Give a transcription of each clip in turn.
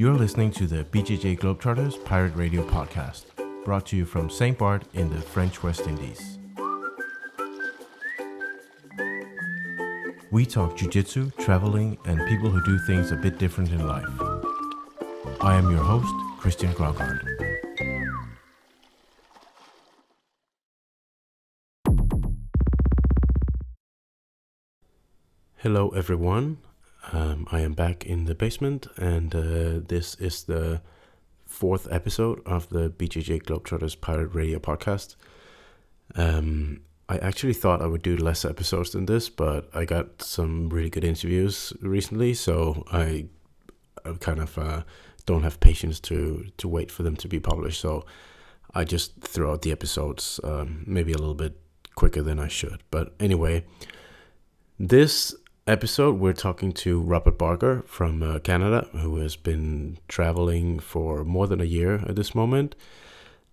You're listening to the BJJ Globetrotters Pirate Radio podcast, brought to you from St. Bart in the French West Indies. We talk jujitsu, traveling, and people who do things a bit different in life. I am your host, Christian Graugart. Hello, everyone. Um, I am back in the basement, and uh, this is the fourth episode of the BJJ Globetrotters Pirate Radio podcast. Um, I actually thought I would do less episodes than this, but I got some really good interviews recently, so I, I kind of uh, don't have patience to to wait for them to be published. So I just throw out the episodes um, maybe a little bit quicker than I should. But anyway, this episode, we're talking to Robert Barker from uh, Canada, who has been traveling for more than a year at this moment.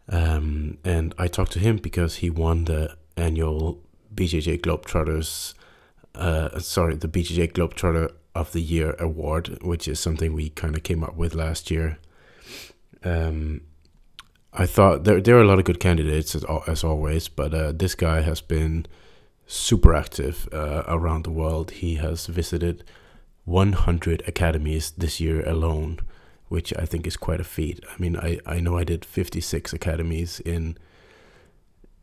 Um, and I talked to him because he won the annual BJJ Globetrotters, uh, sorry, the BJJ Globetrotter of the Year award, which is something we kind of came up with last year. Um, I thought there there are a lot of good candidates as, as always, but uh, this guy has been super active uh, around the world. He has visited 100 academies this year alone, which I think is quite a feat. I mean, I, I know I did 56 academies in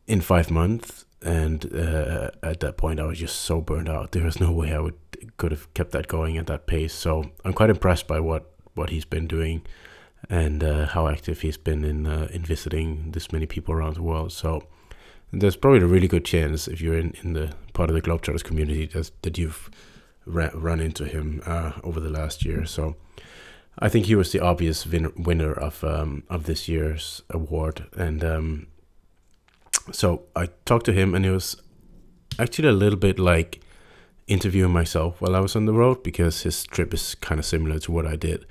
in five months, and uh, at that point I was just so burned out. There was no way I would could have kept that going at that pace. So I'm quite impressed by what what he's been doing and uh, how active he's been in uh, in visiting this many people around the world. So there's probably a really good chance if you're in, in the part of the Globetrotters community that, that you've ra- run into him uh, over the last year. So I think he was the obvious win- winner of um, of this year's award. And um, so I talked to him, and it was actually a little bit like interviewing myself while I was on the road because his trip is kind of similar to what I did.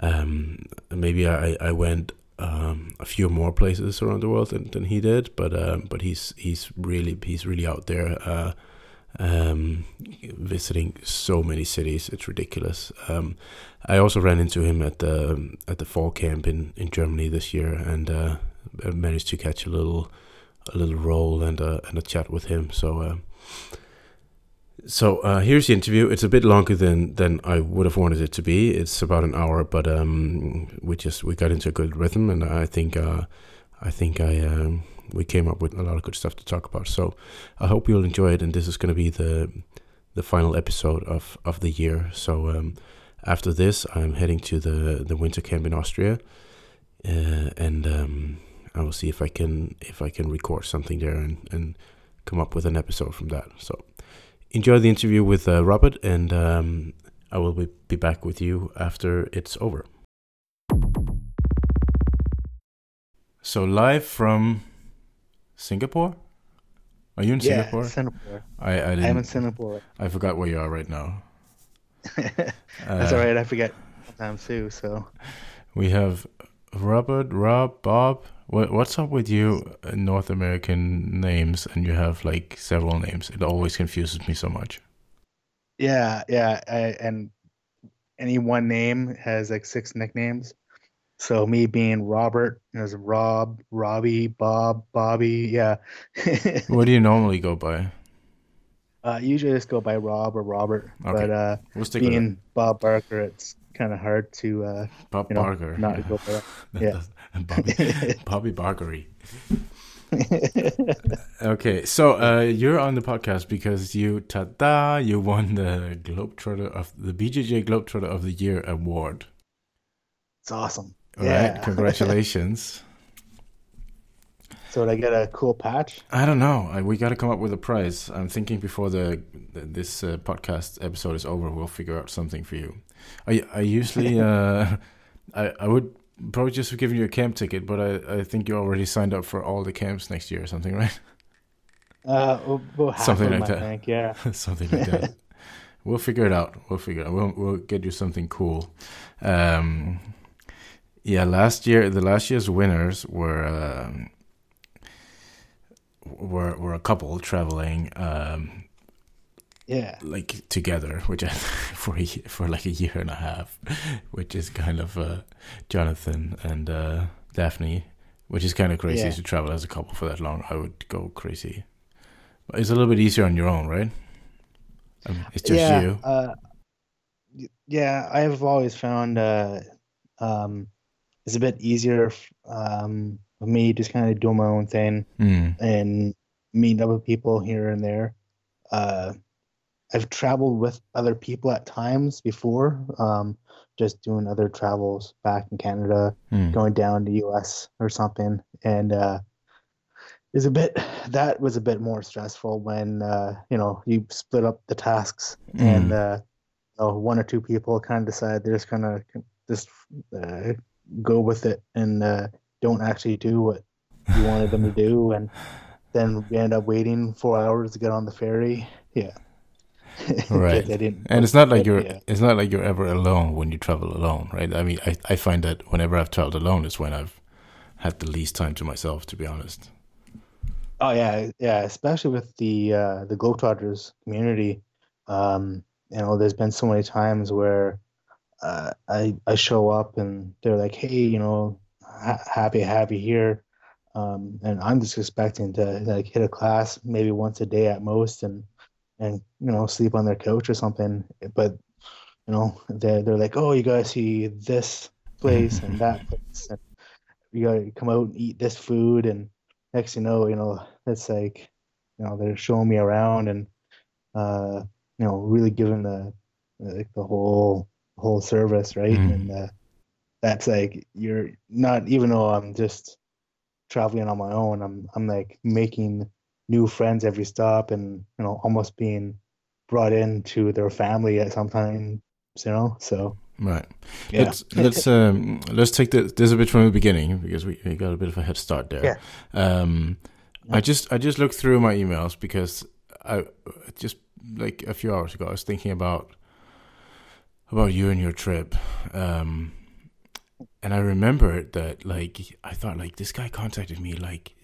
Um, maybe I, I went um, a few more places around the world than, than he did, but um, but he's he's really he's really out there uh, um, visiting so many cities. It's ridiculous. Um, I also ran into him at the at the fall camp in, in Germany this year, and uh, managed to catch a little a little roll and a and a chat with him. So. Uh, so uh, here's the interview. It's a bit longer than than I would have wanted it to be. It's about an hour, but um, we just we got into a good rhythm, and I think uh, I think I um, we came up with a lot of good stuff to talk about. So I hope you'll enjoy it, and this is going to be the the final episode of of the year. So um, after this, I'm heading to the the winter camp in Austria, uh, and um, I will see if I can if I can record something there and and come up with an episode from that. So enjoy the interview with uh, Robert, and um, I will be, back with you after it's over. So, live from Singapore? Are you in yeah, Singapore? Singapore. I, I, I'm in Singapore. I forgot where you are right now. That's Uh, all right. I forget sometimes too. So We have Robert, Rob, Bob. What, what's up with you uh, North American names and you have like several names? It always confuses me so much. yeah, yeah. I, and any one name has like six nicknames. So me being Robert, there's Rob, Robbie, Bob, Bobby. Yeah. What do you normally go by? uh, usually just go by Rob or Robert. Okay. But uh, We'll stick with it. being Bob Barker, it's kind of hard to uh, Bob you know Barker. not yeah. go. That Yeah. Bobby, Bobby Barkery. Okay, so uh, you're on the podcast because you, ta-da, you won the Globetrotter of the BJJ Globetrotter of the Year award. It's awesome. All yeah. right, congratulations. So did I get a cool patch? I don't know. I, we got to come up with a prize. I'm thinking before the, the this uh, podcast episode is over, we'll figure out something for you. I I usually uh, I I would probably just have given you a camp ticket, but I I think you already signed up for all the camps next year or something, right? Uh, we'll, Something like that. yeah. something like that. we'll figure it out. We'll figure it out. We'll we'll get you something cool. Um, yeah, last year the last year's winners were um, were were a couple traveling. Um, Yeah. like together, which I for a, for like a year and a half, which is kind of uh, Jonathan and uh, Daphne, which is kind of crazy Yeah. to travel as a couple for that long. I would go crazy. But it's a little bit easier on your own, right? Um, it's just yeah, you. Uh, yeah, I've always found uh, um, it's a bit easier um, for me just kind of doing my own thing Mm. and meeting up with people here and there. Uh, I've traveled with other people at times before, um, just doing other travels back in Canada, Mm. going down to US or something, and uh, is a bit that was a bit more stressful when uh, you know you split up the tasks and Mm. uh, you know, one or two people kind of decide they're just gonna just uh, go with it and uh, don't actually do what you wanted them to do, and then we end up waiting four hours to get on the ferry. Yeah, Right. And it's not like you're Yeah. it's not like you're ever alone when you travel alone, right? I mean, I, I find that whenever I've traveled alone is when I've had the least time to myself, to be honest. Oh yeah, yeah, especially with the uh the Globetrotters community. Um, you know, there's been so many times where uh I I show up and they're like, "Hey, you know, ha happy happy here." Um, and I'm just expecting to like hit a class maybe once a day at most and and you know, sleep on their couch or something. But you know, they're they're like, "Oh, you gotta see this place and that place and you gotta come out and eat this food and next you know, you know, it's like, you know, they're showing me around and uh, you know, really giving the like the whole whole service, right? Mhm. And uh, that's like you're not even though I'm just traveling on my own, I'm I'm like making new friends every stop and you know, almost being brought into their family at sometimes, you know. So Right. yeah. Let's let's um let's take the, this a bit from the beginning because we, we got a bit of a head start there. Yeah. Um, I just I just looked through my emails because I just like a few hours ago I was thinking about about you and your trip. Um, and I remembered that like I thought like this guy contacted me like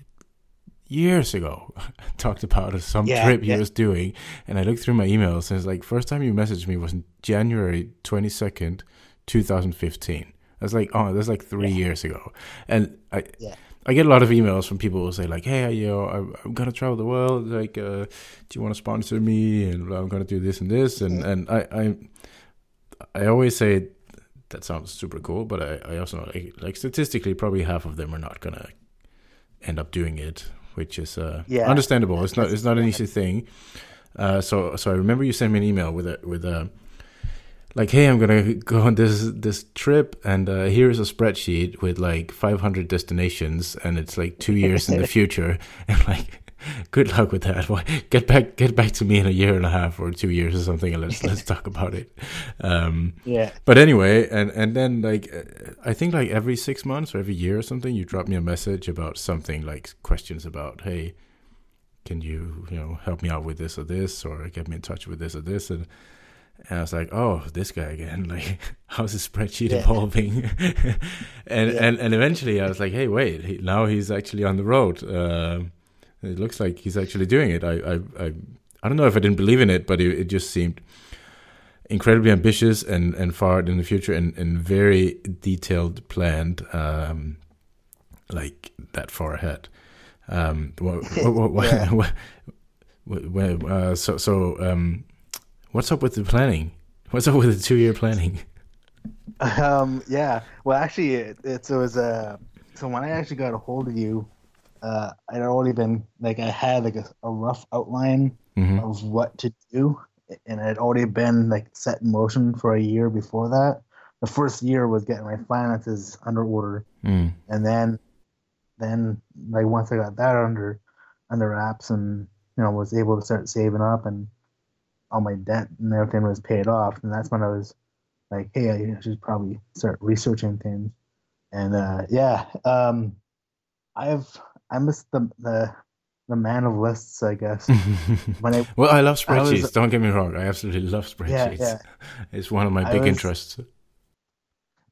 years ago talked about some Yeah, trip he yeah. was doing and I looked through my emails and it's like first time you messaged me was January 22nd 2015 that's like oh that's like three Yeah. years ago and I Yeah. I get a lot of emails from people who say like hey you know I'm, I'm gonna travel the world like uh, do you want to sponsor me and I'm gonna do this and this and and I I I always say that sounds super cool but I, I also know like, like statistically probably half of them are not gonna end up doing it which is uh, Yeah. understandable. It's not it's not an easy thing. Uh, so so I remember you sent me an email with a with a like, hey, I'm gonna go on this this trip, and uh, here's a spreadsheet with like 500 destinations, and it's like two years in the future, and like. Good luck with that. Get back, get back to me in a year and a half or two years or something, and let's let's talk about it. Um, Yeah. but anyway, and and then like uh, I think like every six months or every year or something, you drop me a message about something like questions about, hey, can you you know help me out with this or this, or get me in touch with this or this, and and I was like, oh, this guy again. Like, how's his spreadsheet Yeah. evolving? and Yeah. and and eventually, I was like, hey, wait, he, now he's actually on the road. Um it looks like he's actually doing it. I I I, I don't know if I didn't believe in it, but it, it just seemed incredibly ambitious and and far in the future and and very detailed planned um like that far ahead um what, what, what, Yeah. what, what, what- uh, so so um what's up with the planning what's up with the two year planning Um, yeah. Well, actually, it, it's it was uh, so when I actually got a hold of you, uh, I'd already been like I had like a, a rough outline hmm of what to do, and it had already been like set in motion for a year before that. The first year was getting my finances under order, mm. and then then like once I got that under under wraps and you know was able to start saving up and all my debt and everything was paid off, and that's when I was like, hey, I should probably start researching things. And uh, yeah, um, I've I'm just the the the man of lists, I guess. When I well i love I was- spreadsheets don't get me wrong i absolutely love Yeah, spreadsheets yeah. it's one of my I big was- interests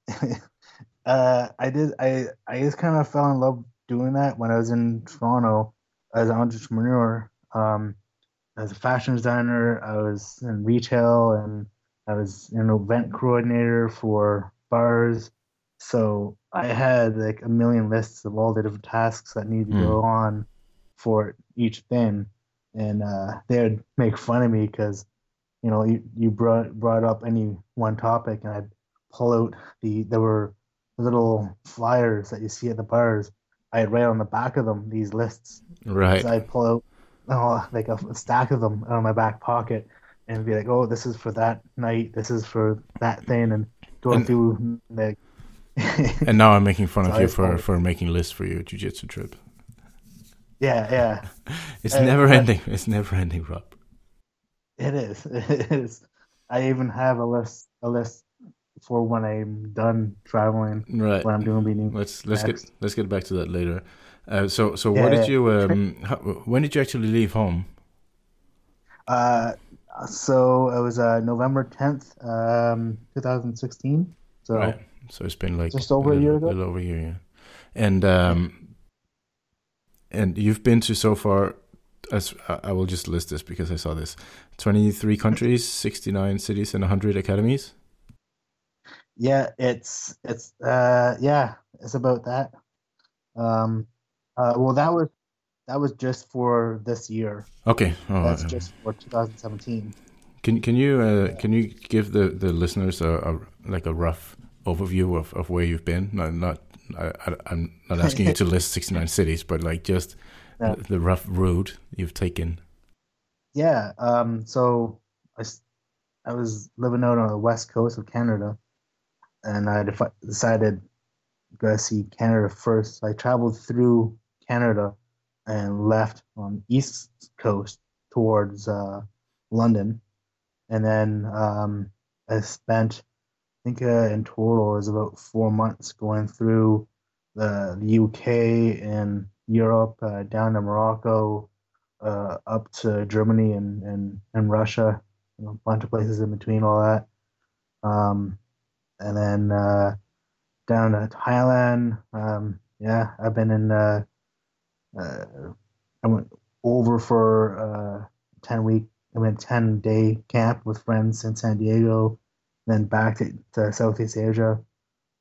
uh, I did. I I just kind of fell in love doing that when I was in Toronto as an entrepreneur. Um, as a fashion designer, I was in retail, and I was an event coordinator for bars. So I had like a million lists of all the different tasks that need to Mm. go on for each thing, and uh, they'd make fun of me because you know you, you brought brought up any one topic, and I'd pull out the there were little flyers that you see at the bars. I'd write on the back of them these lists. Right. So I'd pull out oh, like a, a stack of them out of my back pocket and be like, oh, this is for that night, this is for that thing, and going And- through the. And now I'm making fun of you for, for making lists for your jiu-jitsu trip. yeah, yeah, It's Uh, never ending. It's never ending, Rob. it is. It is. I even have a list, a list for when I'm done traveling, Right. when I'm doing meetings. Let's let's next. get let's get back to that later. Uh, so so Yeah, what did you um how, when did you actually leave home? Uh, so it was uh, November 10th, um, 2016. So Right. So it's been like Just over a little, year ago? A little over a year, yeah. And um, and you've been to so far. As I will just list this because I saw this: twenty-three countries, sixty-nine cities, and hundred academies. Yeah, it's it's uh yeah, it's about that. Um uh well that was that was just for this year. Okay. Oh, That's uh, just for 2017. Can can you uh, can you give the, the listeners a, a like a rough overview of, of where you've been? Not not I, I, I'm not asking you to list 69 cities, but like just Yeah. the, rough route you've taken. Yeah, um so I was living out on the west coast of Canada and I defi- decided to go see Canada first. I traveled through Canada and left on east coast towards uh, London, and then um, I spent, I think uh, in total was about four months going through the, the UK and Europe, uh, down to Morocco, uh, up to Germany and, and, and Russia, you know, a bunch of places in between all that. Um, and then uh, down to Thailand. Um, yeah, I've been in. Uh, uh, I went over for uh, ten week. I went ten day camp with friends in San Diego, then back to, to Southeast Asia,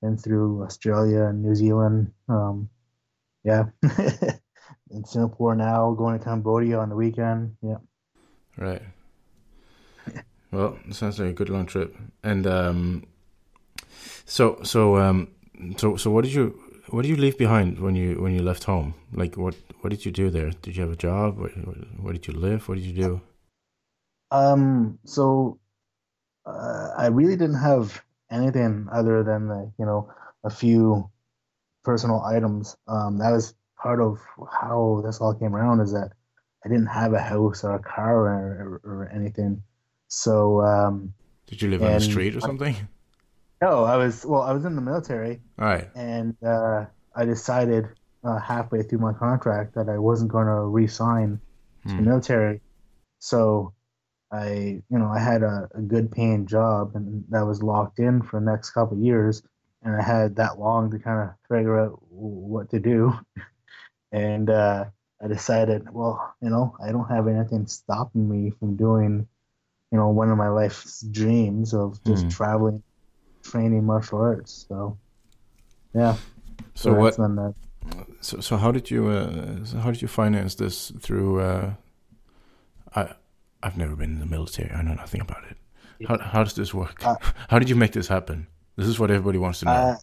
then through Australia and New Zealand. Um, yeah, in Singapore now, going to Cambodia on the weekend. Yeah. Right. Well, sounds like a good long trip. And um, so so um, so so what did you what did you leave behind when you when you left home? Like what what did you do there? Did you have a job? Where, where did you live? What did you do? Um, so uh, I really didn't have anything other than like, you know, a few personal items. Um, that was part of how this all came around is that I didn't have a house or a car or, or, or anything. So, um, Did you live on the street or I- something? no, I was, well, I was in the military All right. and uh, I decided uh, halfway through my contract that I wasn't going to re-sign to the Hmm. military. So I, you know, I had a, a good paying job and that was locked in for the next couple of years. And I had that long to kind of figure out what to do. And uh, I decided, well, you know, I don't have anything stopping me from doing, you know, one of my life's dreams of just Hmm. traveling, training martial arts. So, yeah. So that's what? the- So so how did you uh, so how did you finance this through? Uh, I I've never been in the military. I know nothing about it. How how does this work? Uh, how did you make this happen? This is what everybody wants to know. Uh,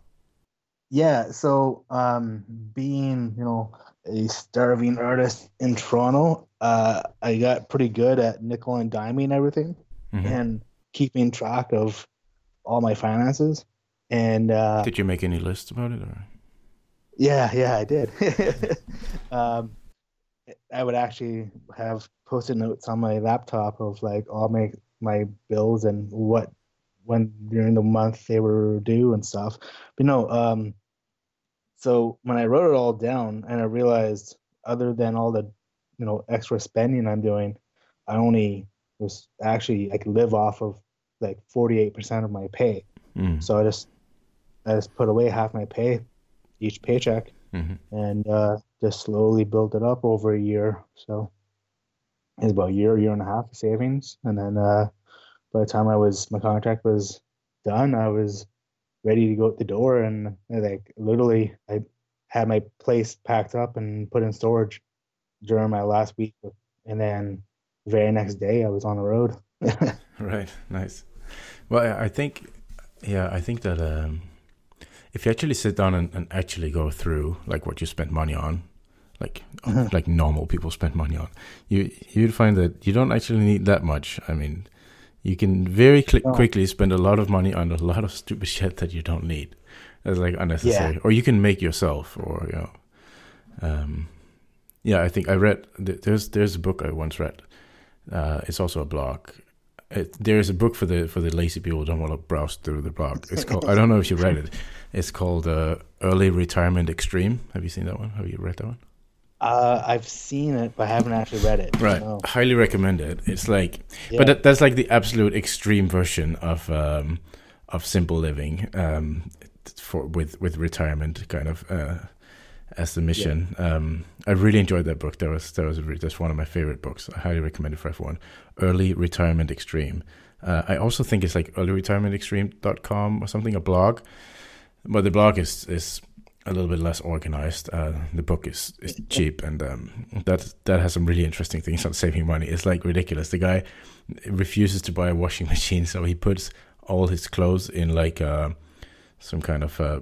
yeah, so um, being, you know, a starving artist in Toronto, uh, I got pretty good at nickel and diming everything Mhm. and keeping track of all my finances. And uh, Did you make any lists about it? Or? yeah, yeah, I did. um, I would actually have post-it notes on my laptop of like all my my bills and what when during the month they were due and stuff. But no, um, so when I wrote it all down and I realized other than all the you know extra spending I'm doing, I only was actually I could live off of like 48% of my pay. Mm. So I just I just put away half my pay each paycheck hmm and uh, just slowly built it up over a year. So it's about a year, year and a half of savings, and then uh, by the time I was my contract was done, I was ready to go out the door, and like literally, I had my place packed up and put in storage during my last week, and then the very next day I was on the road. right, nice. Well, I think, yeah, I think that um, if you actually sit down and, and actually go through like what you spent money on, like like normal people spend money on, you you'd find that you don't actually need that much. I mean, you can very cl- oh. quickly spend a lot of money on a lot of stupid shit that you don't need. That's like unnecessary, yeah. or you can make yourself, or you know, um, yeah. I think I read there's there's a book I once read. Uh, it's also a blog. It, there is a book for the for the lazy people who don't want to browse through the blog. It's called I don't know if you read it. It's called uh, Early Retirement Extreme. Have you seen that one? Have you read that one? Uh, I've seen it, but I haven't actually read it. Right, no. highly recommend it. It's like, yeah. but that, that's like the absolute extreme version of um, of simple living um, for with with retirement kind of uh, as the mission. Yeah. Um, I really enjoyed that book. That was that was re- that's one of my favorite books. I highly recommend it for everyone. Early Retirement Extreme. Uh, I also think it's like earlyretirementextreme.com or something, a blog. But the blog is is a little bit less organized. Uh, the book is, is cheap, and um, that that has some really interesting things on saving money. It's like ridiculous. The guy refuses to buy a washing machine, so he puts all his clothes in like uh, some kind of uh,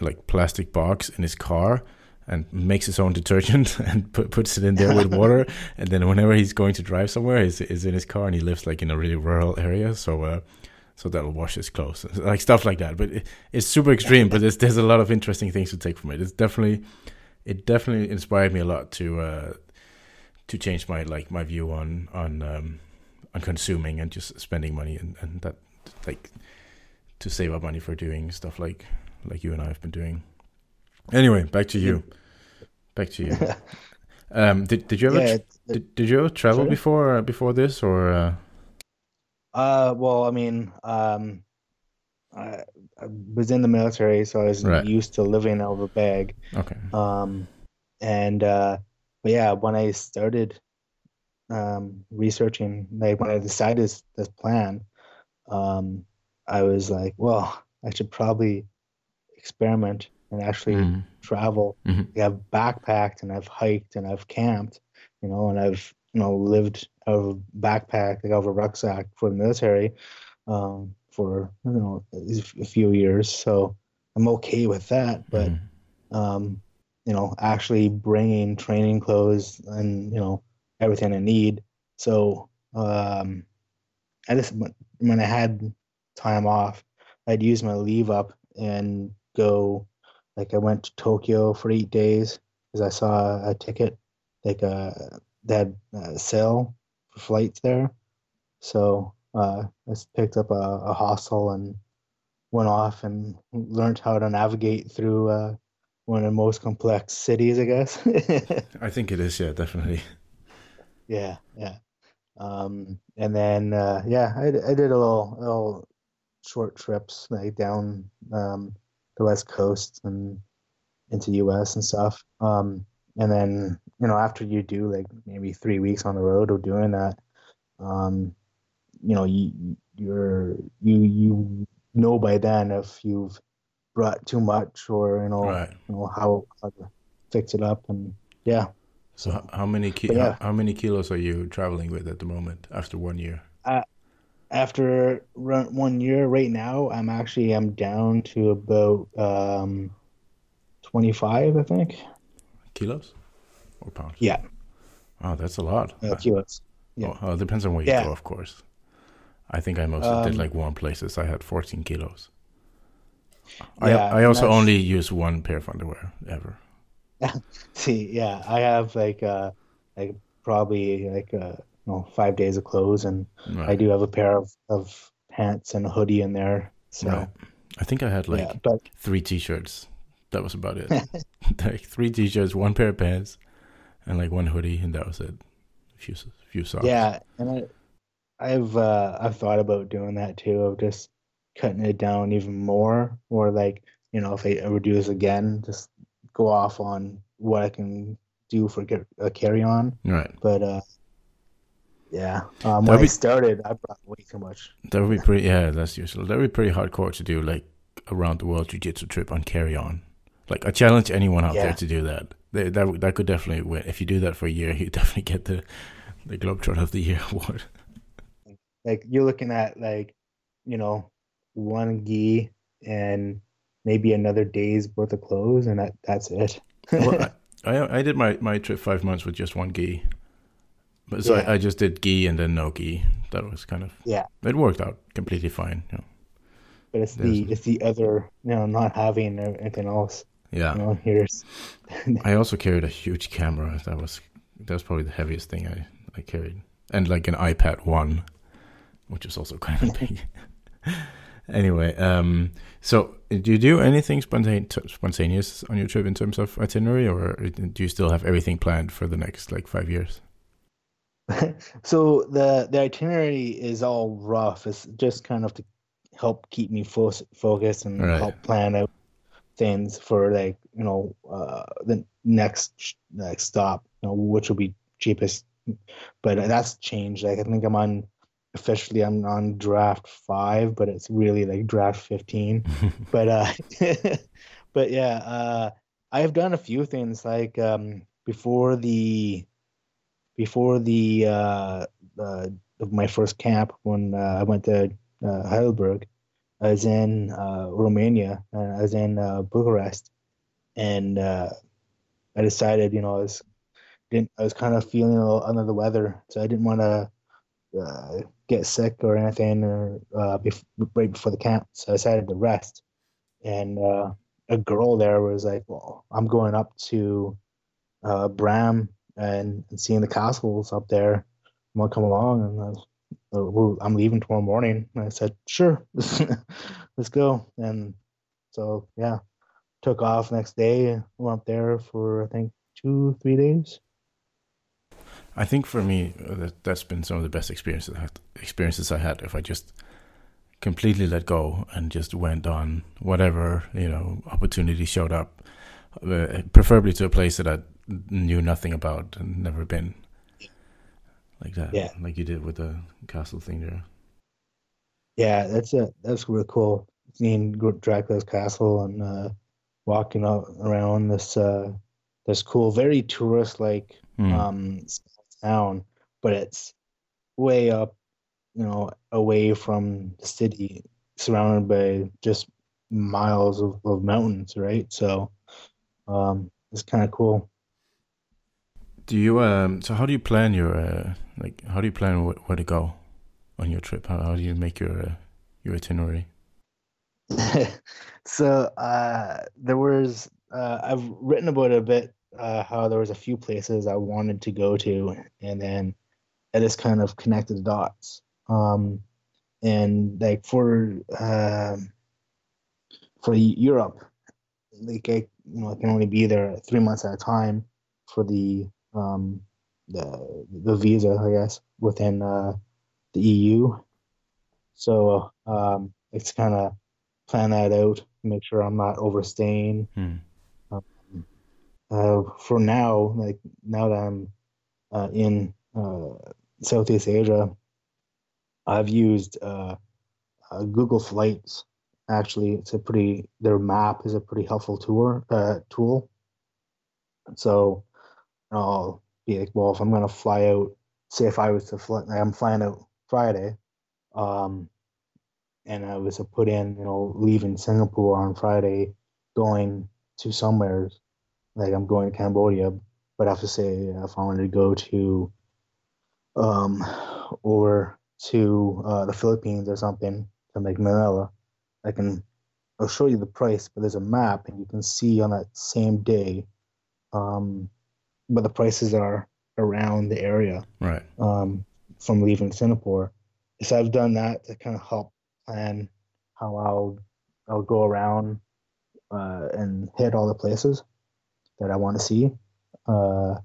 like plastic box in his car and makes his own detergent and put, puts it in there with water. and then whenever he's going to drive somewhere, he's, he's in his car and he lives like in a really rural area. So uh, so that'll wash his clothes, like stuff like that. But it, it's super extreme. but there's there's a lot of interesting things to take from it. It's definitely it definitely inspired me a lot to uh, to change my like my view on on um, on consuming and just spending money and, and that like to save up money for doing stuff like like you and I have been doing. Anyway, back to you. Back to you. um, did did you ever yeah, did, did you ever travel sorry? before uh, before this or? Uh... Uh, well, I mean, um, I, I was in the military, so I was right. used to living out of a bag. Okay. Um, and uh, but yeah, when I started um researching, like when I decided this, this plan, um, I was like, well, I should probably experiment and actually mm. travel. Mm-hmm. I've backpacked and I've hiked and I've camped, you know, and I've you know lived out of a backpack, like out of a rucksack for the military, um, for you know a few years. So I'm okay with that. But mm um, you know, actually bringing training clothes and you know everything I need. So um, I just when I had time off, I'd use my leave up and go. Like I went to Tokyo for eight days because I saw a ticket, like a uh, that uh, sale for flights there. So uh, I picked up a, a hostel and went off and learned how to navigate through uh, one of the most complex cities, I guess. I think it is, yeah, definitely. Yeah, yeah. Um, and then, uh, yeah, I, I did a little, little short trips like down um, the west coast and into U.S. and stuff. Um, and then you know after you do like maybe three weeks on the road or doing that um you know you you're you you know by then if you've brought too much or you know right. you know how, how to fix it up and yeah so how many ki- yeah. how, how, many kilos are you traveling with at the moment after one year uh, after one year right now i'm actually i'm down to about um 25 i think kilos or pounds? Yeah. Oh, that's a lot. Uh, kilos. Yeah. Oh, it depends on where you yeah. go, of course. I think I mostly um, did like warm places. I had 14 kilos. Yeah, I I also only use one pair of underwear ever. See, yeah, I have like uh like probably like uh you know five days of clothes, and right. I do have a pair of of pants and a hoodie in there. So right. I think I had like yeah, but... three t-shirts that was about it. like three t-shirts, one pair of pants, and like one hoodie, and that was it. A few few socks. Yeah, and I, I've uh, I've thought about doing that too, of just cutting it down even more, or like you know, if I ever do this again, just go off on what I can do for a carry on. Right. But uh, Yeah. Um, when be- I started, I brought way too much. That would be pretty. Yeah, that's usual. That would be pretty hardcore to do like around the world jiu-jitsu trip on carry on. Like I challenge anyone out Yeah. there to do that. They, that that could definitely win. If you do that for a year, you definitely get the the Globetrotter of the Year award. Like you're looking at like, you know, one gi and maybe another day's worth of clothes, and that that's it. well, I, I I did my my trip five months with just one gi, but so Yeah. I, I just did gi and then no gi. That was kind of Yeah. It worked out completely fine. You know. but it's There's- the it's the other, you know, not having anything else. Yeah. You know, here's I also carried a huge camera. That was that was probably the heaviest thing I, I carried, and like an iPad one, which is also kind of big. anyway, um, so do you do anything spontane- spontaneous on your trip in terms of itinerary, or do you still have everything planned for the next like five years? so the the itinerary is all rough. It's just kind of to help keep me fo- focused and Right. help plan out things for like you know uh the next next stop, you know, which will be cheapest. But that's changed. Like I think I'm on officially I'm on draft five, but it's really like draft fifteen. But uh but yeah, uh I've done a few things like um before the before the uh, uh my first camp when uh, I went to uh, Heidelberg, I was in uh, Romania I was in uh, Bucharest, and uh, I decided, you know, I was didn't I was kind of feeling a little under the weather, so I didn't want to uh, get sick or anything or uh, bef- right before the camp, so I decided to rest. And uh, a girl there was like, "Well, I'm going up to uh, Bran and, and seeing the castles up there. I'm gonna come along." And I was, I'm leaving tomorrow morning. And I said, "Sure, let's go." And so yeah, took off next day. Went up there for I think two, three days. I think for me, uh, that, that's been some of the best experiences I had, experiences I had. If I just completely let go and just went on whatever you know opportunity showed up, uh, preferably to a place that I knew nothing about and never been, like that. Yeah. like you did with the castle thing there. Yeah, that's it. That's really cool. Seeing Dracula's castle and uh, walking out around this uh, this cool, very tourist like Hmm. um town, but it's way up, you know, away from the city, surrounded by just miles of, of mountains, right? So um it's kind of cool. do you um? So how do you plan your uh, like? How do you plan wh- where to go on your trip? How, how do you make your uh, your itinerary? So uh, there was uh, I've written about it a bit uh, how there was a few places I wanted to go to, and then I just kind of connected the dots. Um, and like for um, for Europe, like I you know I can only be there three months at a time for the um, the the visa, I guess, within uh, the EU. So um, it's kind of plan that out, make sure I'm not overstaying. Hmm. Uh, for now, like now that I'm uh, in uh, Southeast Asia, I've used uh, uh, Google Flights. Actually, it's a pretty their map is a pretty helpful tour uh, tool. So I'll be like, well, if I'm gonna fly out, say if I was to fly, like I'm flying out Friday, um, and I was to put in, you know, leaving Singapore on Friday, going to somewhere, like I'm going to Cambodia, but I have to say if I wanted to go to, um, or to uh, the Philippines or something to make Manila, I can, I'll show you the price, but there's a map and you can see on that same day, um, what the prices are around the area Right. um, from leaving Singapore. So I've done that to kind of help plan how I'll I'll go around uh, and hit all the places that I want to see. Uh,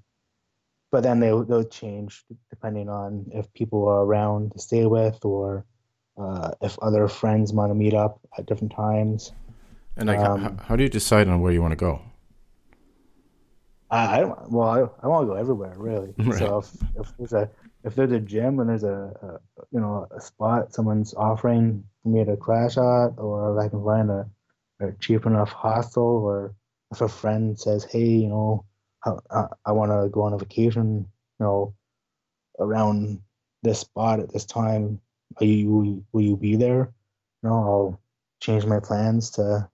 but then they they'll change depending on if people are around to stay with or uh, if other friends want to meet up at different times. And like, Um, h- how do you decide on where you want to go? I, I don't. Well, I, I want to go everywhere really. Right. So if, if there's a if there's a gym and there's a, a you know a spot someone's offering me to crash at, or if I can find a, a cheap enough hostel, or if a friend says, hey, you know, I, I want to go on a vacation, you know, around this spot at this time, are you will you, you be there? You know, I'll change my plans to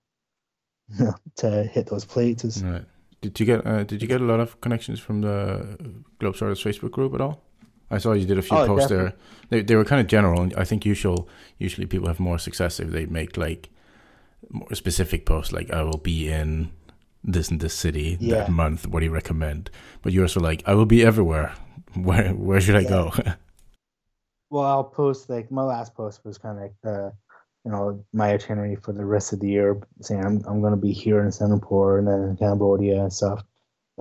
to hit those places. Right. Did you get uh, Did you get a lot of connections from the Globetrotters Facebook group at all? I saw you did a few Oh, posts definitely. there. They they were kind of general. and I think usual usually people have more success if they make like more specific posts, like I will be in this and this city Yeah. that month. What do you recommend? But you're also like I will be everywhere. Where Where should I go? Well, I'll post like my last post was kind of like the, you know, my itinerary for the rest of the year, saying I'm I'm gonna be here in Singapore and then in Cambodia and stuff.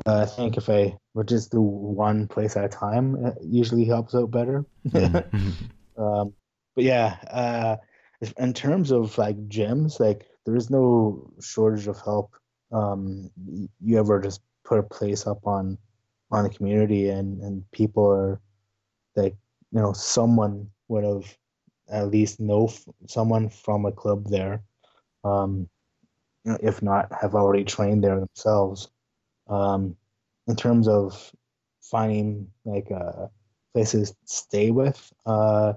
Uh, I think if I would just do one place at a time, it usually helps out better. Mhm. Um, but yeah, uh, in terms of like gyms, like there is no shortage of help. Um, you ever just put a place up on on the community and and people are like, you know, someone would have at least know f- someone from a club there. Um, if not, have already trained there themselves. Um, in terms of finding like uh, places to stay with, uh,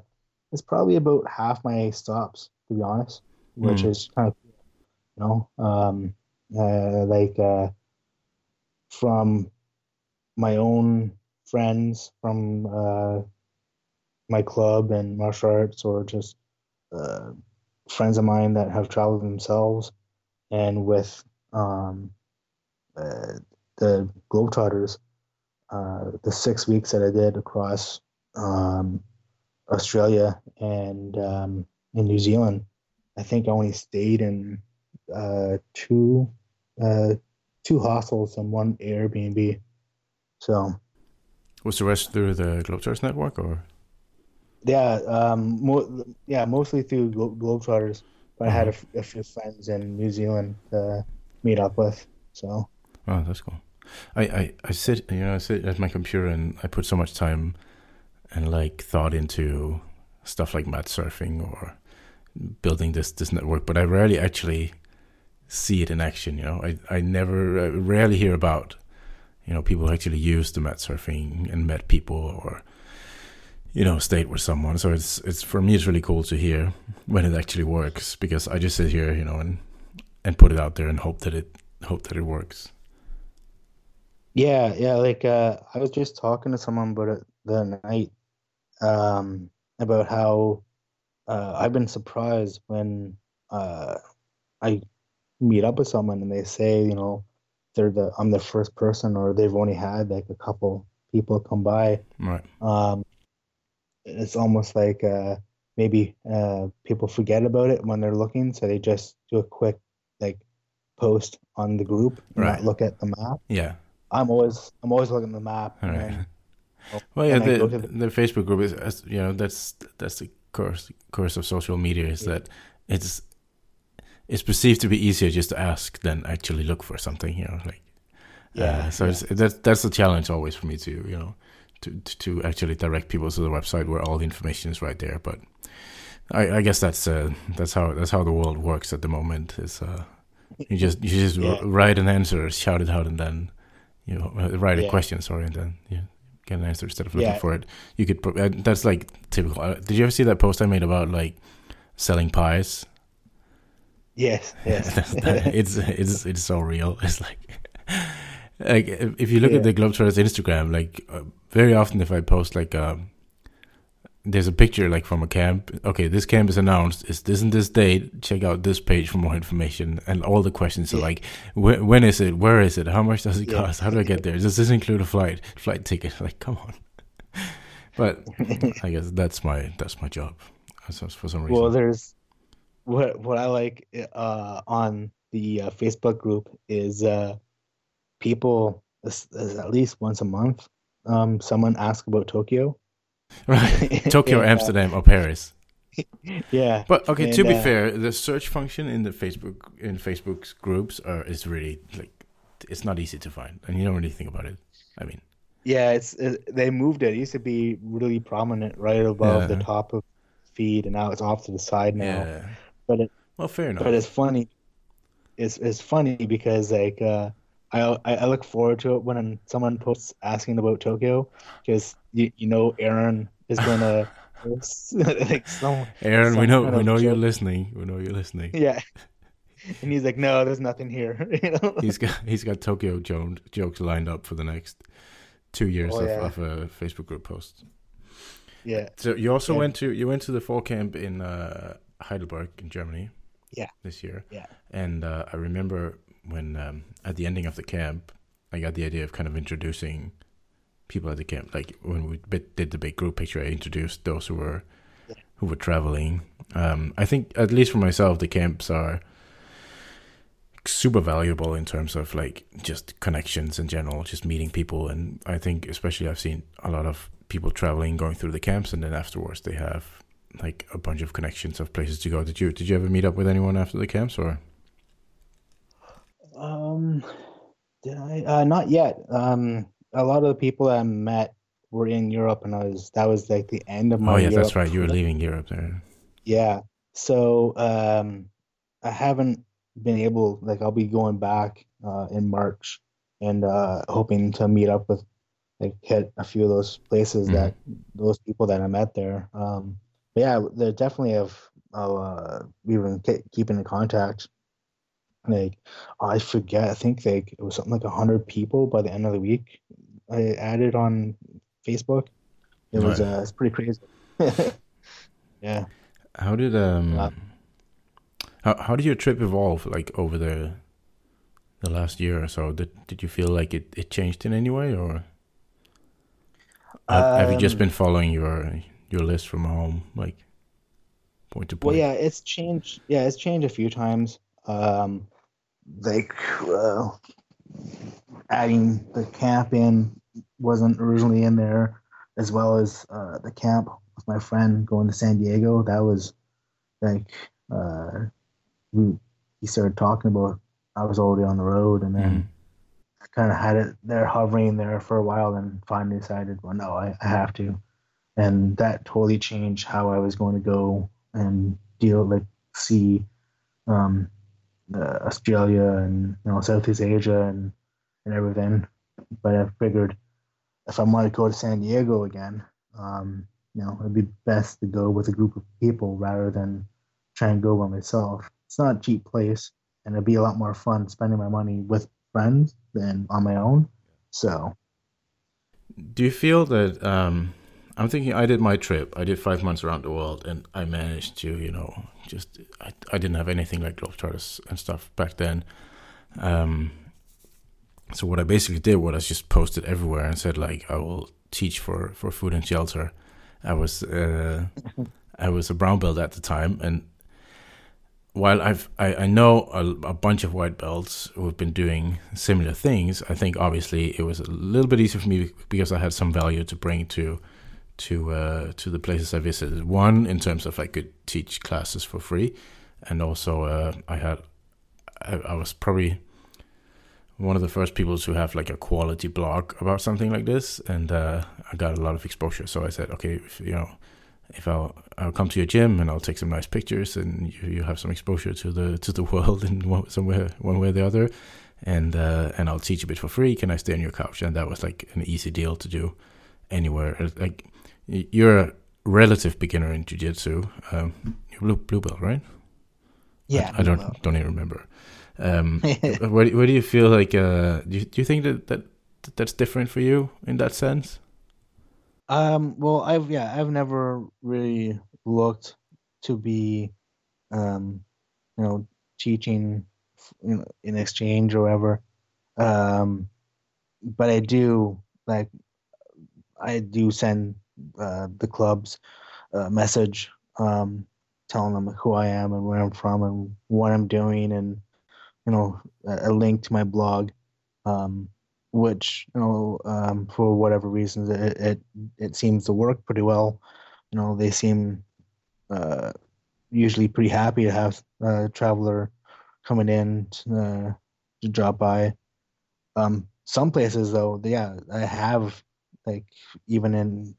it's probably about half my stops, to be honest, which Mm. is kind of, you know, um, uh, like uh, from my own friends from uh, my club and martial arts, or just uh, friends of mine that have traveled themselves, and with um, uh, the Globetrotters, uh, the six weeks that I did across um, Australia and um, in New Zealand, I think I only stayed in uh, two uh, two hostels and one Airbnb. So Was the rest through the Globetrotters network or? Yeah, um, mo- yeah, mostly through Glo- Globetrotters, but I had a, f- a few friends in New Zealand to meet up with. So Oh, that's cool. I, I, I sit, you know, I sit at my computer and I put so much time and like thought into stuff like mat surfing or building this this network, but I rarely actually see it in action. You know, I I never I rarely hear about you know people who actually use the mat surfing and met people or you know stayed with someone. So it's it's for me it's really cool to hear when it actually works because I just sit here you know and and put it out there and hope that it hope that it works. yeah, yeah, like uh, I was just talking to someone about it the night, um, about how uh, I've been surprised when uh, I meet up with someone and they say, you know, they're the I'm the first person or they've only had like a couple people come by. Right. Um, it's almost like uh, maybe uh, people forget about it when they're looking, so they just do a quick like post on the group and Right. not look at the map. Yeah. I'm always I'm always looking at the map All right. then Well, yeah, the, the- the Facebook group is, you know, that's that's the curse curse of social media is Yeah. that it's it's perceived to be easier just to ask than actually look for something, you know, like Yeah, Uh, so yeah. it's that's that's the challenge always for me to you know to to actually direct people to the website where all the information is right there. But I, I guess that's uh, that's how that's how the world works at the moment. Is uh, you just you just Yeah. write an answer, shout it out, and then you know uh, write a Yeah. question. Sorry, and then you get an answer instead of looking Yeah. for it. You could pro- that's like typical. Uh, did you ever see that post I made about like selling pies? yes, yes. it's it's it's so real. It's like like if you look Yeah. at the Globetrotters Instagram, like uh, very often if I post like um, there's a picture like from a camp. Okay, this camp is announced. It's this and this date. Check out this page for more information. And all the questions are Yeah. like, wh- when is it? Where is it? How much does it Yeah. cost? How do I get there? Does this include a flight flight ticket? Like, come on. But I guess that's my that's my job. For some reason. Well, there's what what I like uh, on the uh, Facebook group is uh, people at least once a month. Um, someone asks about Tokyo. right. Tokyo, And, uh, Amsterdam, or Paris. Yeah, But okay, to be uh, fair, the search function in the Facebook in Facebook's groups are is really like it's not easy to find, and you don't really think about it. I mean, Yeah, it's it, they moved it. It used to be really prominent right above the top of feed, and now it's off to the side now. yeah. But it, Well, fair enough. but it's funny. It's it's funny because like uh, I I look forward to it when someone posts asking about Tokyo because you you know Aaron is gonna like some Aaron, we know we of know you're listening. We know you're listening. yeah, and he's like, no, there's nothing here. You know? He's got he's got Tokyo jo- jokes lined up for the next two years Oh, of, yeah. of uh, Facebook group post. Yeah, So you also Yeah. went to you went to the fall camp in uh, Heidelberg in Germany. Yeah. This year. Yeah. And uh, I remember when um, at the ending of the camp, I got the idea of kind of introducing people at the camp. Like when we did the big group picture, I introduced those who were who were traveling. Um, I think at least for myself, the camps are super valuable in terms of like just connections in general, just meeting people. And I think especially I've seen a lot of people traveling, going through the camps, and then afterwards they have like a bunch of connections of places to go. Did you did you ever meet up with anyone after the camps or? Um, did I? Uh, not yet. Um, a lot of the people I met were in Europe, and I was that was like the end of my Oh yeah, that's Europe right. You were leaving Europe there. Yeah. So um, I haven't been able, like, I'll be going back uh, in March and uh, hoping to meet up with, like, hit a few of those places Mhm. that those people that I met there. Um, but yeah, they definitely have. Uh, we've been keeping in contact. Like, I forget. I think like it was something like a hundred people by the end of the week. I added on Facebook. It was Right. uh, it's pretty crazy. Yeah. How did um Yeah. how how did your trip evolve like over the the last year or so? Did did you feel like it, it changed in any way or have, have you just Um, been following your your list from home like point to point? Well, yeah, it's changed. Yeah, it's changed a few times. Um, like uh, adding the camp in wasn't originally in there, as well as uh, the camp with my friend going to San Diego. That was like uh, we he started talking about. I was already on the road, and then Mhm. I kind of had it there hovering there for a while, then finally decided, well, no, I, I have to. And that totally changed how I was going to go and deal, like, see um, the Australia and, you know, Southeast Asia and, and everything. But I figured if I want to go to San Diego again, um, you know, it'd be best to go with a group of people rather than try and go by myself. It's not a cheap place, and it'd be a lot more fun spending my money with friends than on my own. So Do you feel that um I'm thinking I did my trip. I did five months around the world and I managed to, you know, just I, I didn't have anything like Globetrotters and stuff back then. Um so what I basically did was I just posted everywhere and said like I will teach for, for food and shelter. I was uh I was a brown belt at the time and while I've I, I know a, a bunch of white belts who have been doing similar things, I think obviously it was a little bit easier for me because I had some value to bring to to uh, to the places I visited. One in terms of I could teach classes for free, and also uh, I had I, I was probably one of the first people to have like a quality blog about something like this, and uh, I got a lot of exposure. So I said, okay, if, you know, if I'll I'll come to your gym and I'll take some nice pictures, and you, you have some exposure to the to the world in one, somewhere one way or the other, and uh, and I'll teach a bit for free. Can I stay on your couch? And that was like an easy deal to do anywhere. Like you're a relative beginner in jiu-jitsu. Um, you're blue blue belt, right? yeah, I, I don't well, don't even remember. Um, where where do you feel like? Uh, do you, do you think that, that that's different for you in that sense? Um, well, I've yeah, I've never really looked to be, um, you know, teaching, you know, in exchange or whatever. Um, but I do like, I do send uh, the clubs a message, um, telling them who I am and where I'm from and what I'm doing, and you know, a, a link to my blog. Um, which you know um, for whatever reasons it, it it seems to work pretty well you know they seem uh, usually pretty happy to have a traveler coming in to, uh, to drop by Um, some places though, yeah, I have like even in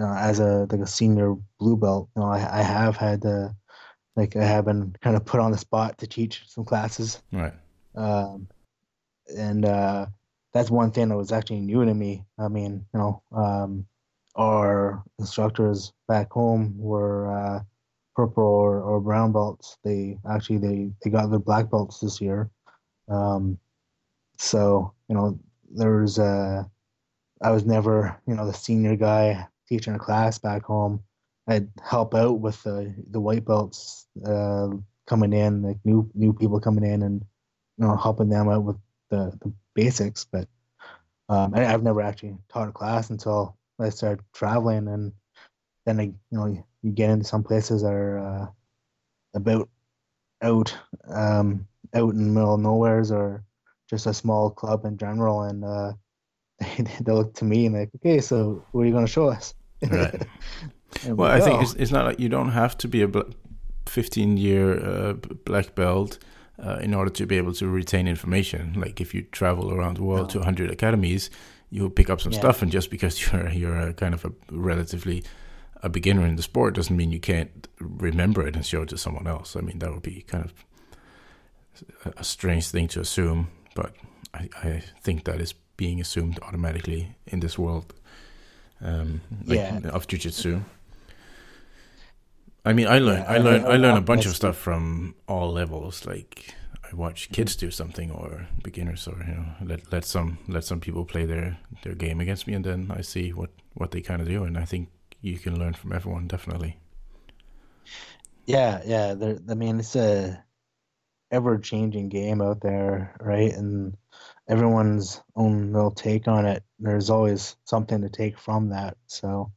uh, as a like a senior blue belt, you know, I, I have had uh, like I have been kind of put on the spot to teach some classes. Right. Um, and uh, that's one thing that was actually new to me. I mean, you know, um, our instructors back home were uh, purple or, or brown belts. They actually they they got their black belts this year. Um, so you know, there's uh, I was never you know the senior guy teaching a class back home. I'd help out with the the white belts uh, coming in, like new new people coming in, and you know helping them out with the, the basics. But um, I, I've never actually taught a class until I started traveling, and then I, you know you, you get into some places that are uh, about out um, out in the middle of nowheres or just a small club in general, and uh, they, look to me and like, okay, so what are you going to show us? Right. well, I think it's, it's not like you don't have to be a 15 year uh, black belt uh, in order to be able to retain information. Like if you travel around the world no. to 100 academies, you'll pick up some yeah. stuff, and just because you're you're a kind of a relatively a beginner in the sport doesn't mean you can't remember it and show it to someone else. I mean, that would be kind of a strange thing to assume, but I, I think that is being assumed automatically in this world um, like yeah. of jujitsu. I mean, I learn, yeah, I learn, I, I, I learn a bunch of stuff from all levels. Like I watch kids do something, or beginners, or you know, let let some let some people play their their game against me, and then I see what what they kind of do, and I think you can learn from everyone definitely. Yeah, yeah. There, I mean, it's a ever changing game out there, right? And everyone's own little take on it. There's always something to take from that. So,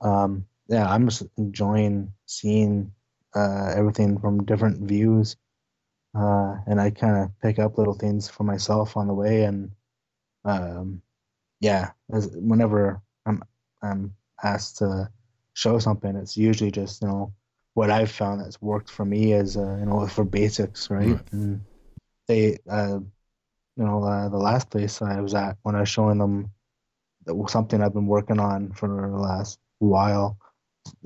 um, yeah, I'm just enjoying seeing uh, everything from different views, uh, and I kind of pick up little things for myself on the way. And um, yeah, as, whenever I'm I'm asked to show something, it's usually just you know what I've found that's worked for me as uh, you know for basics, right? right. And they uh, you know, uh, the last place I was at when I was showing them something I've been working on for the last while.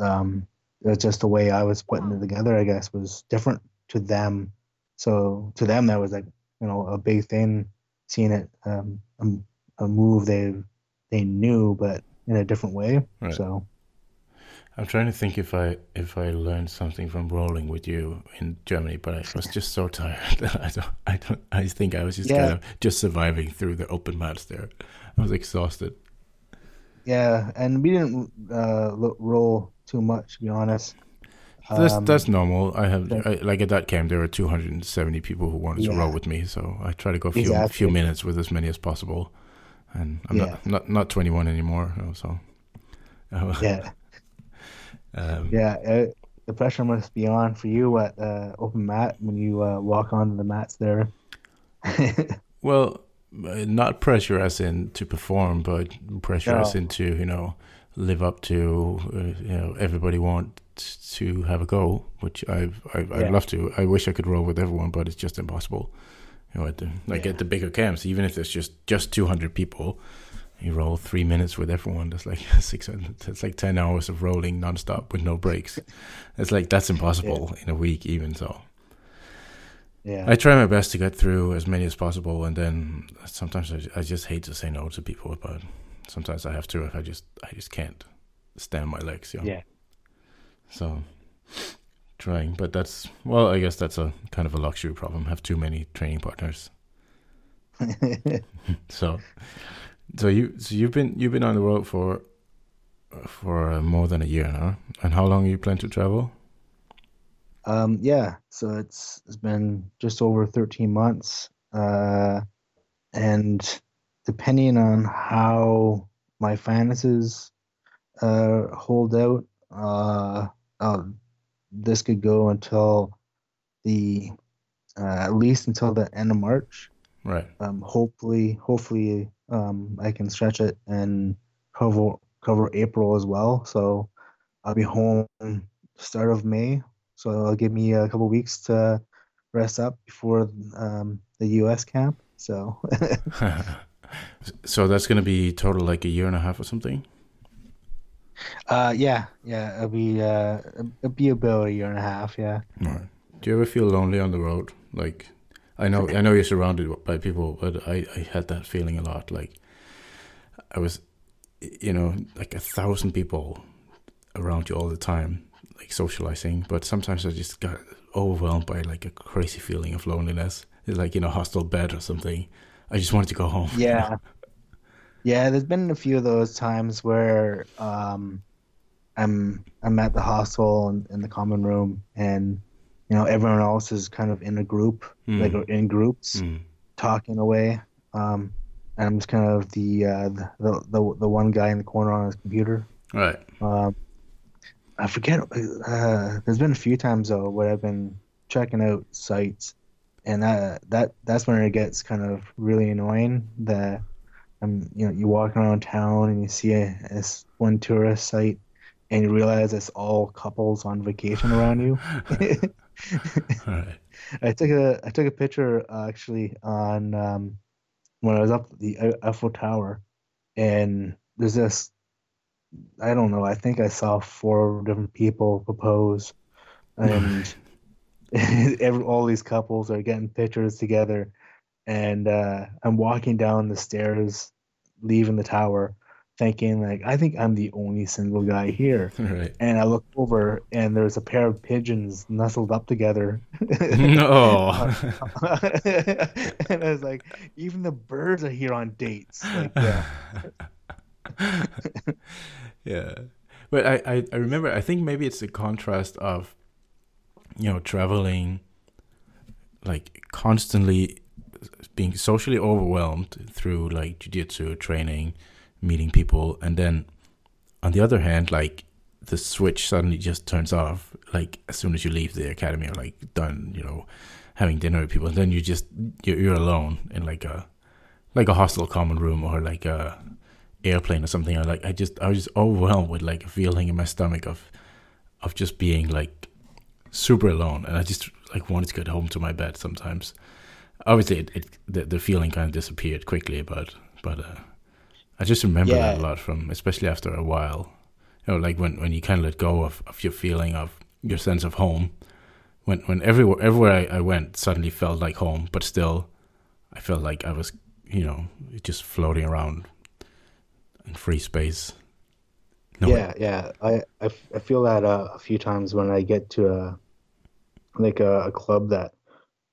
Um, it was just the way I was putting it together, I guess, was different to them. So to them, that was like, you know, a big thing, seeing it, um, a, a move they they knew, but in a different way. Right. So I'm trying to think if I if I learned something from rolling with you in Germany, but I was just so tired that I don't I don't I think I was just yeah. kind of just surviving through the open mats there. I was exhausted. Yeah, and we didn't uh, roll too much, to be honest. That's um, that's normal. I have I, like at that camp there were 270 people who wanted yeah. to roll with me, so I try to go a few exactly. few minutes with as many as possible. And I'm yeah. not, not not 21 anymore, so. yeah. Um, yeah, it, the pressure must be on for you at uh, open mat when you uh, walk onto the mats there. well, uh, not pressure as in to perform, but pressure no. as in to you know live up to uh, you know everybody wants to have a go, which I've, I've yeah. I'd love to. I wish I could roll with everyone, but it's just impossible. You know, at the, like yeah. at the bigger camps, even if there's just just 200 people, you roll three minutes with everyone. That's like six. That's like ten hours of rolling nonstop with no breaks. It's like that's impossible yeah. in a week, even so. Yeah. I try my best to get through as many as possible, and then sometimes I, I just hate to say no to people, but sometimes I have to if I just I just can't stand my legs. You know? Yeah. So trying, but that's well, I guess that's a kind of a luxury problem. Have too many training partners. so so you so you've been you've been on the road for for uh, more than a year now, and how long you plan to travel? Um, yeah, so it's it's been just over thirteen months, uh, and depending on how my finances uh, hold out, uh, this could go until the uh, at least until the end of March. Right. Um, hopefully, hopefully um, I can stretch it and cover cover April as well. So I'll be home start of May. So it'll give me a couple weeks to rest up before um, the U.S. camp. So, so that's gonna be total like a year and a half or something. uh, yeah, yeah, it'll be uh, it'll be about a year and a half. Yeah. Right. Do you ever feel lonely on the road? Like, I know, I know you're surrounded by people, but I, I had that feeling a lot. Like, I was, you know, like a thousand people around you all the time, like socializing. But sometimes I just got overwhelmed by like a crazy feeling of loneliness. It's like in a hostel bed or something. I just wanted to go home. Yeah. Yeah, there's been a few of those times where um, I'm I'm at the hostel in, in the common room, and you know everyone else is kind of in a group, Mm. like in groups, Mm. talking away. Um, and I'm just kind of the, uh, the the the the one guy in the corner on his computer. Right. Um, I forget. Uh, there's been a few times though where I've been checking out sites, and that that that's when it gets kind of really annoying. That I'm, you know, you walk around town and you see a, this one tourist site, and you realize it's all couples on vacation around you. Right. I took a I took a picture uh, actually on um, when I was up the E- Eiffel Tower, and there's this I don't know I think I saw four different people propose, and every, all these couples are getting pictures together, and uh, I'm walking down the stairs, leaving the tower, thinking like I think I'm the only single guy here. Right. And I look over, and there's a pair of pigeons nestled up together. No. and I was like, even the birds are here on dates. Like, yeah. yeah. But I, I, I remember I think maybe it's the contrast of you know, traveling like constantly being socially overwhelmed through like jiu-jitsu training, meeting people and then on the other hand like the switch suddenly just turns off like as soon as you leave the academy or like done, you know, having dinner with people and then you just you're, you're alone in like a like a hostel common room or like a airplane or something. I like I just I was just overwhelmed with like a feeling in my stomach of of just being like super alone, and I just like wanted to get home to my bed sometimes. Obviously, it, it the the feeling kind of disappeared quickly, but but uh, I just remember that a lot from especially after a while. You know, like when when you kind of let go of of your feeling of your sense of home. When when everywhere everywhere I, I went suddenly felt like home, but still, I felt like I was you know just floating around in free space. No, Yeah, yeah. I, I, f- I feel that uh, a few times when I get to a like a, a club that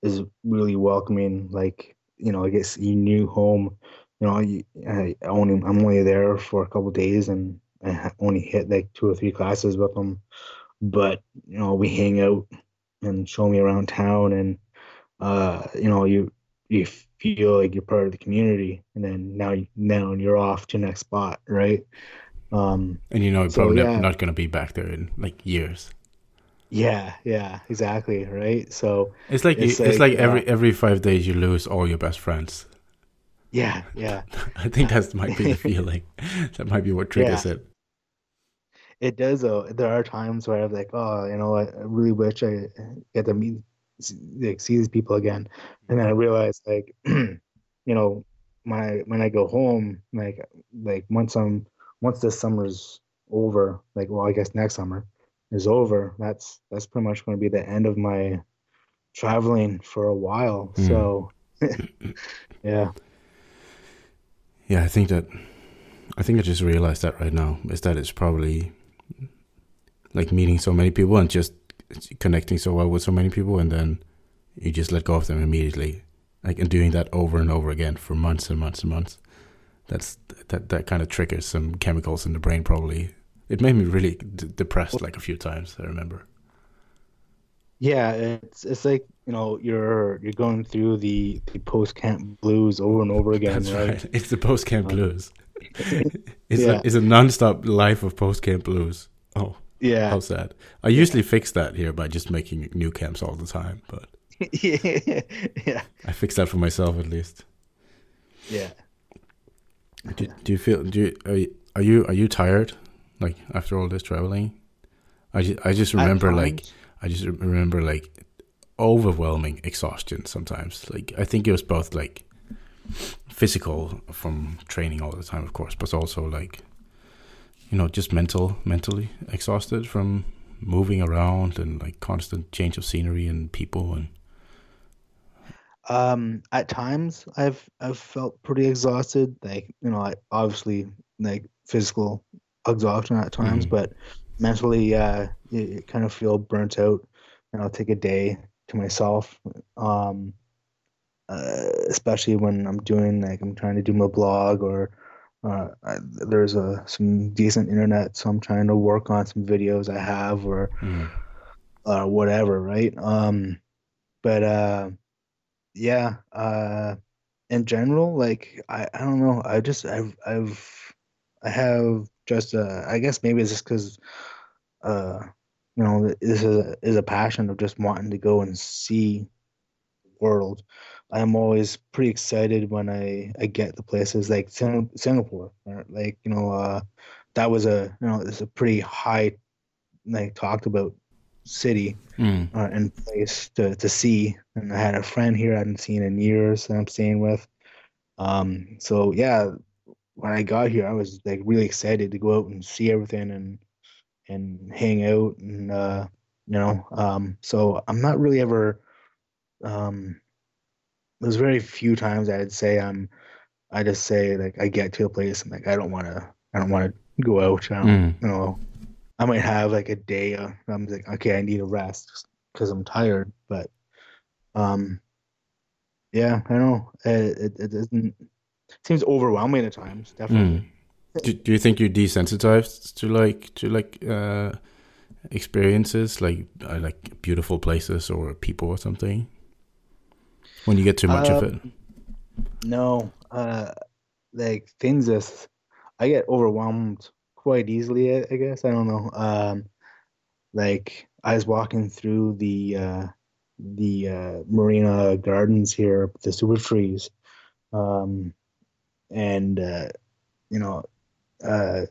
is really welcoming. Like, you know, I guess you new home. You know, I, I only I'm only there for a couple days and I only hit like two or three classes with them. But, you know, we hang out and show me around town and uh, you know, you you feel like you're part of the community and then now you now you're off to next spot, right? Um and you know, you're So, probably yeah. not going to be back there in like years. Yeah, yeah, exactly, right? So, It's like It's it's, like, like every uh, every five days you lose all your best friends. Yeah, yeah. I think that might be the feeling. that might be what triggers it. It does though. There are times where I'm like, oh, you know, I I really wish I get to meet, like, see these people again. And then I realize, like, you know, my when I go home, like, like once I'm once this summer's over, like, well, I guess next summer is over. That's that's pretty much going to be the end of my traveling for a while. Mm. So, yeah. Yeah, I think that I think I just realized that right now is that it's probably like meeting so many people and just connecting so well with so many people, and then you just let go of them immediately, like and doing that over and over again for months and months and months. That's that that kind of triggers some chemicals in the brain. Probably it made me really d- depressed like a few times. I remember. Yeah, it's it's like, you know, you're you're going through the the post-camp blues over and over again, That's right? right. It's the post camp Um, blues. it's Yeah. a it's a non-stop life of post camp blues. Oh, Yeah. how sad. I usually fix that here by just making new camps all the time, but Yeah. I fix that for myself at least. Yeah. Do, do you feel do you, are you are you are you tired like after all this traveling? I just, I just remember like I just remember like overwhelming exhaustion sometimes. Like I think it was both like physical from training all the time, of course, but also like you know just mental mentally exhausted from moving around and like constant change of scenery and people and Um, at times I've I've felt pretty exhausted, like, you know, I obviously like physical exhaustion at times, mm, but mentally, uh, you, kind of feel burnt out, and I'll take a day to myself. Um, uh, especially when I'm doing like I'm trying to do my blog or uh, I, there's a some decent internet, so I'm trying to work on some videos I have or mm, uh, whatever, right? Um, but uh, yeah, uh, in general, like I, I don't know, I just I've I've I have just uh, I guess maybe it's just because uh, you know this is a, is a passion of just wanting to go and see the world. I'm always pretty excited when I I get the places like Sing Singapore, or like you know, uh, that was a you know it's a pretty high like talked about city mm, uh, and place to to see. And I had a friend here I hadn't seen in years that I'm staying with. Um, so yeah, when I got here, I was like really excited to go out and see everything and and hang out and uh, you know, um, so I'm not really ever um there's very few times I'd say I'm I just say like I get to a place and like I don't want to I don't want to go out. I don't mm, you know I might have like a day uh, I'm like okay I need a rest because I'm tired. But um yeah I don't know it it, it doesn't seems overwhelming at times mm. Do, do you think you're desensitized to like to like uh experiences like uh, like beautiful places or people or something when you get too much of Uh it? no uh like things just I get overwhelmed quite easily I, I guess I don't know um like I was walking through the uh the uh Marina Gardens here the super trees um and uh you know uh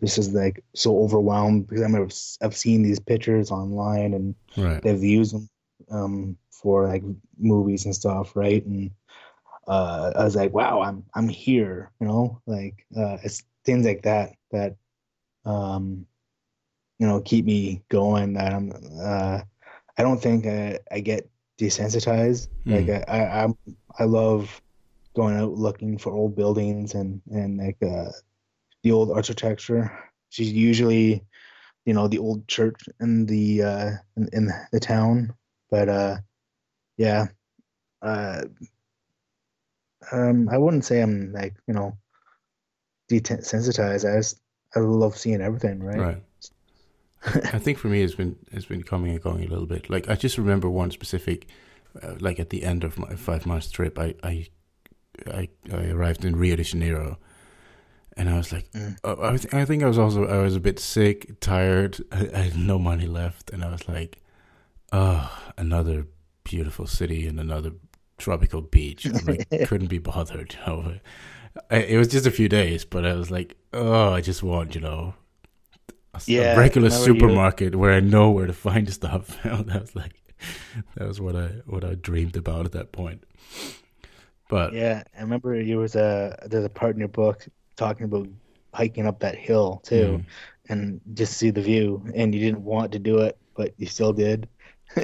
this is like so overwhelmed because I mean, I've, seen these pictures online and Right. they've used them um for like movies and stuff right? And uh I was like wow I'm I'm here you know? Like uh it's things like that that um you know keep me going that I'm uh I don't think I, I get desensitized. Like Mm, I, I I'm I love going out looking for old buildings and and like uh the old architecture. She's usually you know the old church in the uh in, in the town. But uh yeah uh um I wouldn't say I'm like you know desensitized. I just I love seeing everything right? Right. I, think for me it's been it's been coming and going a little bit. Like I just remember one specific, uh, like at the end of my five months trip, I I I, I arrived in Rio de Janeiro, and I was like, Mm. uh, I, th- I think I was also I was a bit sick, tired. I, I had no money left, and I was like, oh, another beautiful city and another tropical beach. I'm like, couldn't be bothered. You know? I, it was just a few days, but I was like, oh, I just want you know a, s- a yeah regular whenever you supermarket where I know where to find stuff. That was like that was what I what I dreamed about at that point. But yeah I remember you was a there's a part in your book talking about hiking up that hill too mm, and just see the view and you didn't want to do it but you still did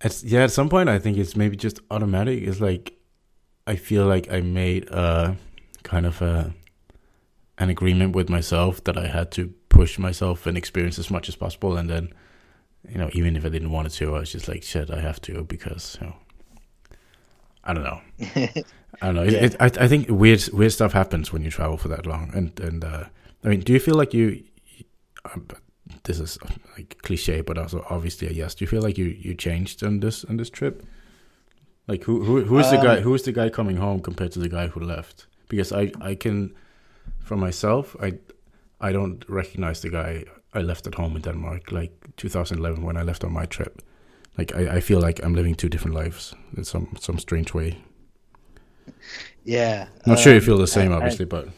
it's yeah. At some point, I think it's maybe just automatic. It's like I feel like I made a kind of a an agreement with myself that I had to push myself and experience as much as possible, and then you know even if I didn't want to, I was just like shit, I have to because you know I don't know. I don't know. It, yeah it, I I think weird weird stuff happens when you travel for that long. And and uh, I mean, do you feel like you? Um, this is like cliche, but also obviously a yes. Do you feel like you you changed on this on this trip? Like who who who is the guy um who is the guy coming home compared to the guy who left? Because I I can, for myself, I I don't recognize the guy I left at home in Denmark, like 2011 when I left on my trip. Like I, I feel like I'm living two different lives in some some strange way. Yeah I'm Not sure you feel um the same, I obviously, but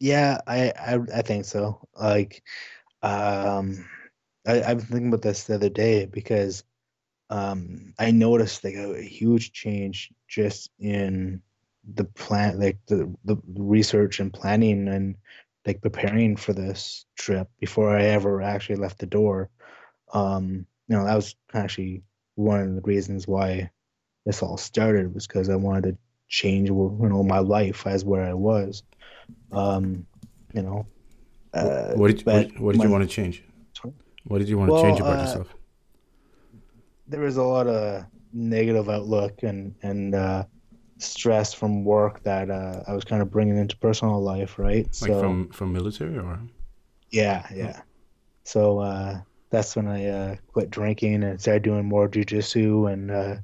yeah I, I I think so like um I, I've been thinking about this the other day because um I noticed like a, a huge change just in the plan like the, the research and planning and like preparing for this trip before I ever actually left the door. Um, you know, that was actually one of the reasons why this all started was because I wanted to change you know my life as where I was. Um, you know. Uh, what did what, what, did my, you want to change? What did you want well, to change about uh, yourself? There was a lot of negative outlook and and uh, stress from work that uh, I was kind of bringing into personal life, right? Like so, from from military or? Yeah, yeah. So uh, that's when I uh, quit drinking and started doing more jujitsu and uh,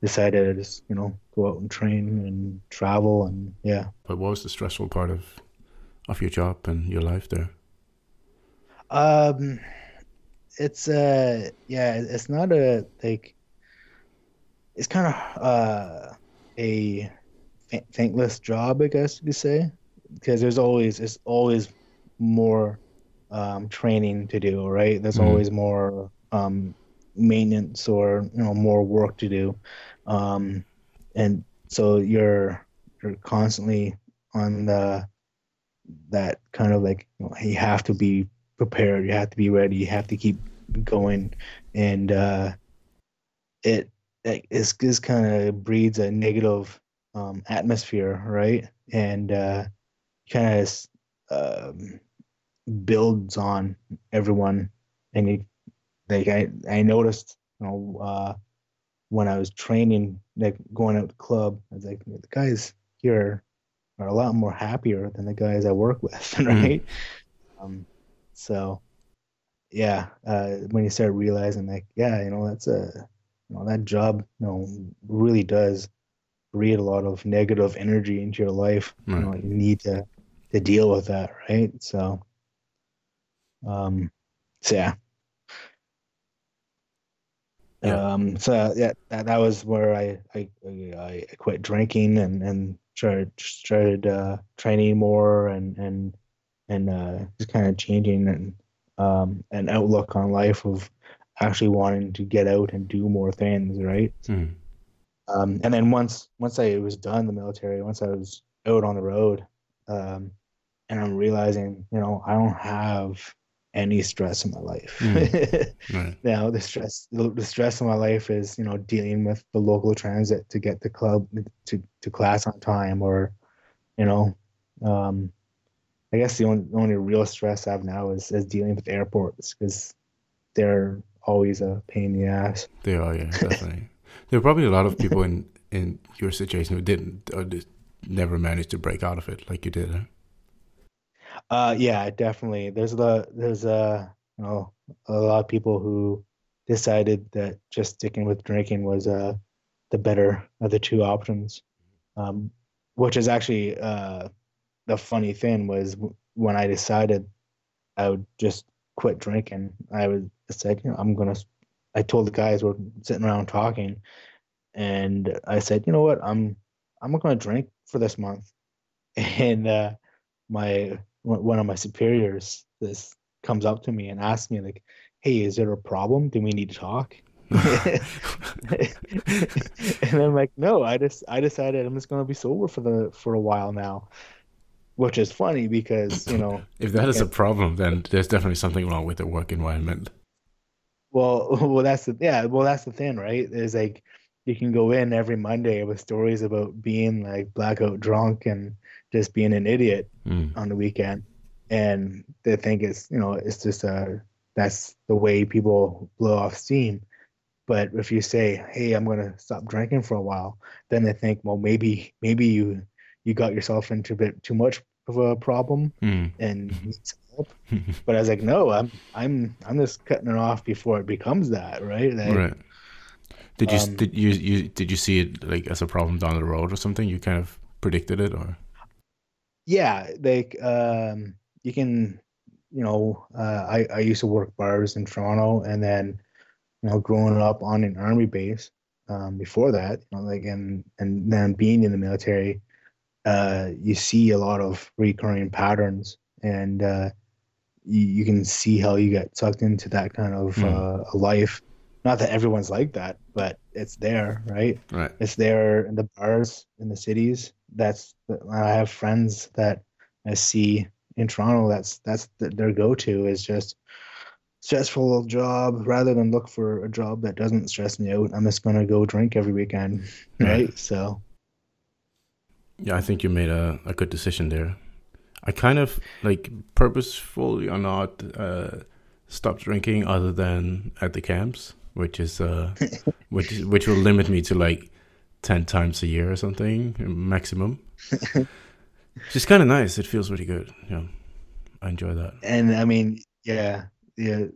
decided to just you know go out and train and travel and yeah. But what was the stressful part of of your job and your life there? Um, it's uh yeah, it's not a like. It's kind of uh a thankless job, I guess you could say, because there's always it's always more um, training to do, right? There's mm-hmm. always more um, maintenance or you know more work to do, um, and so you're you're constantly on the that kind of like you, know, you have to be prepared, you have to be ready, you have to keep going, and uh, it it's this kind of breeds a negative um, atmosphere, right? And uh, kind of um, builds on everyone. And like I, I noticed, you know, uh, when I was training, like going out to the club, I was like, the guys here are a lot more happier than the guys I work with, mm-hmm. right? Mm. Um, so, yeah, uh, when you start realizing, like, yeah, you know, that's a you know, that job, you know, really does breed a lot of negative energy into your life. Right. You know, you need to to deal with that, right? So, um, so yeah. Yeah. Um, so yeah, that, that was where I, I, I quit drinking and, and started, started, uh, training more and, and, and, uh, just kind of changing and, um, an outlook on life of, actually wanting to get out and do more things, right? Mm. Um, and then once once I was done the military, once I was out on the road, um, and I'm realizing, you know, I don't have any stress in my life. Mm. right. Now the stress the stress in my life is, you know, dealing with the local transit to get to club to, to class on time or, you know, um, I guess the only, the only real stress I have now is, is dealing with airports because they're always a pain in the ass. They are, yeah, definitely. there are probably a lot of people in in your situation who didn't or just never managed to break out of it like you did. Huh? Uh, yeah, definitely. There's the there's a you know a lot of people who decided that just sticking with drinking was uh the better of the two options. Um, which is actually uh the funny thing was when I decided I would just quit drinking. I was said, you know, I'm gonna. I told the guys we're sitting around talking, and I said, you know what, I'm I'm not gonna drink for this month. And uh, my one of my superiors this comes up to me and asks me like, hey, is there a problem? Do we need to talk? and I'm like, no, I just I decided I'm just gonna be sober for the for a while now which is funny because you know if that is a problem then there's definitely something wrong with the work environment well well that's the yeah well that's the thing right is like you can go in every monday with stories about being like blackout drunk and just being an idiot mm. on the weekend and they think it's you know it's just a that's the way people blow off steam but if you say hey i'm going to stop drinking for a while then they think well maybe maybe you you got yourself into a bit too much of a problem mm. and need some help. but I was like, no, I'm I'm I'm just cutting it off before it becomes that, right? Like, right. Did you um, did you you did you see it like as a problem down the road or something? You kind of predicted it, or? Yeah, like um, you can, you know, uh, I I used to work bars in Toronto, and then, you know, growing up on an army base. Um, before that, you know, like and and then being in the military, uh, you see a lot of recurring patterns and uh, you, you, can see how you get sucked into that kind of mm. uh, life. Not that everyone's like that, but it's there, right? Right. It's there in the bars in the cities. That's I have friends that I see in Toronto. That's that's their go-to is just stressful job rather than look for a job that doesn't stress me out. I'm just gonna go drink every weekend, right? So. Yeah, I think you made a, a good decision there. I kind of like purposefully or not uh, stopped drinking other than at the camps, which is uh, which which will limit me to like ten times a year or something maximum. Just kind of nice. It feels really good. Yeah, I enjoy that. And I mean, yeah, yeah.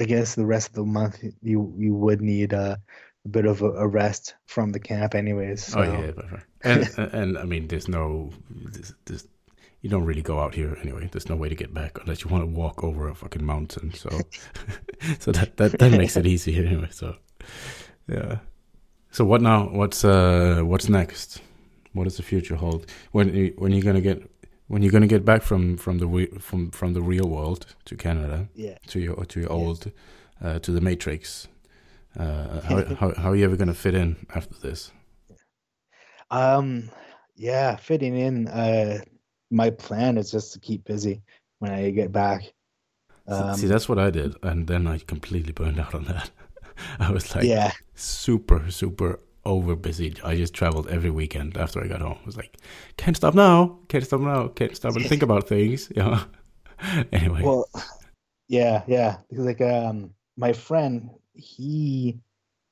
I guess the rest of the month you you would need a, a bit of a, rest from the camp, anyways. Oh, so. Oh yeah, and, and and I mean, there's no, there's, there's you don't really go out here anyway. There's no way to get back unless you want to walk over a fucking mountain. So, so that, that that makes it easy anyway. So, yeah. So what now? What's uh what's next? What does the future hold? When you, when you're gonna get when you're gonna get back from from the from from the real world to Canada? Yeah. To your to your old uh, to the Matrix. Uh, how, how how are you ever gonna fit in after this? Um. Yeah, fitting in. Uh my plan is just to keep busy when I get back. Um, See, that's what I did, and then I completely burned out on that. I was like, yeah, super, super over busy. I just traveled every weekend after I got home. I was like, can't stop now, can't stop now, can't stop and think about things. Yeah. anyway. Well, yeah, yeah, because like um, my friend, he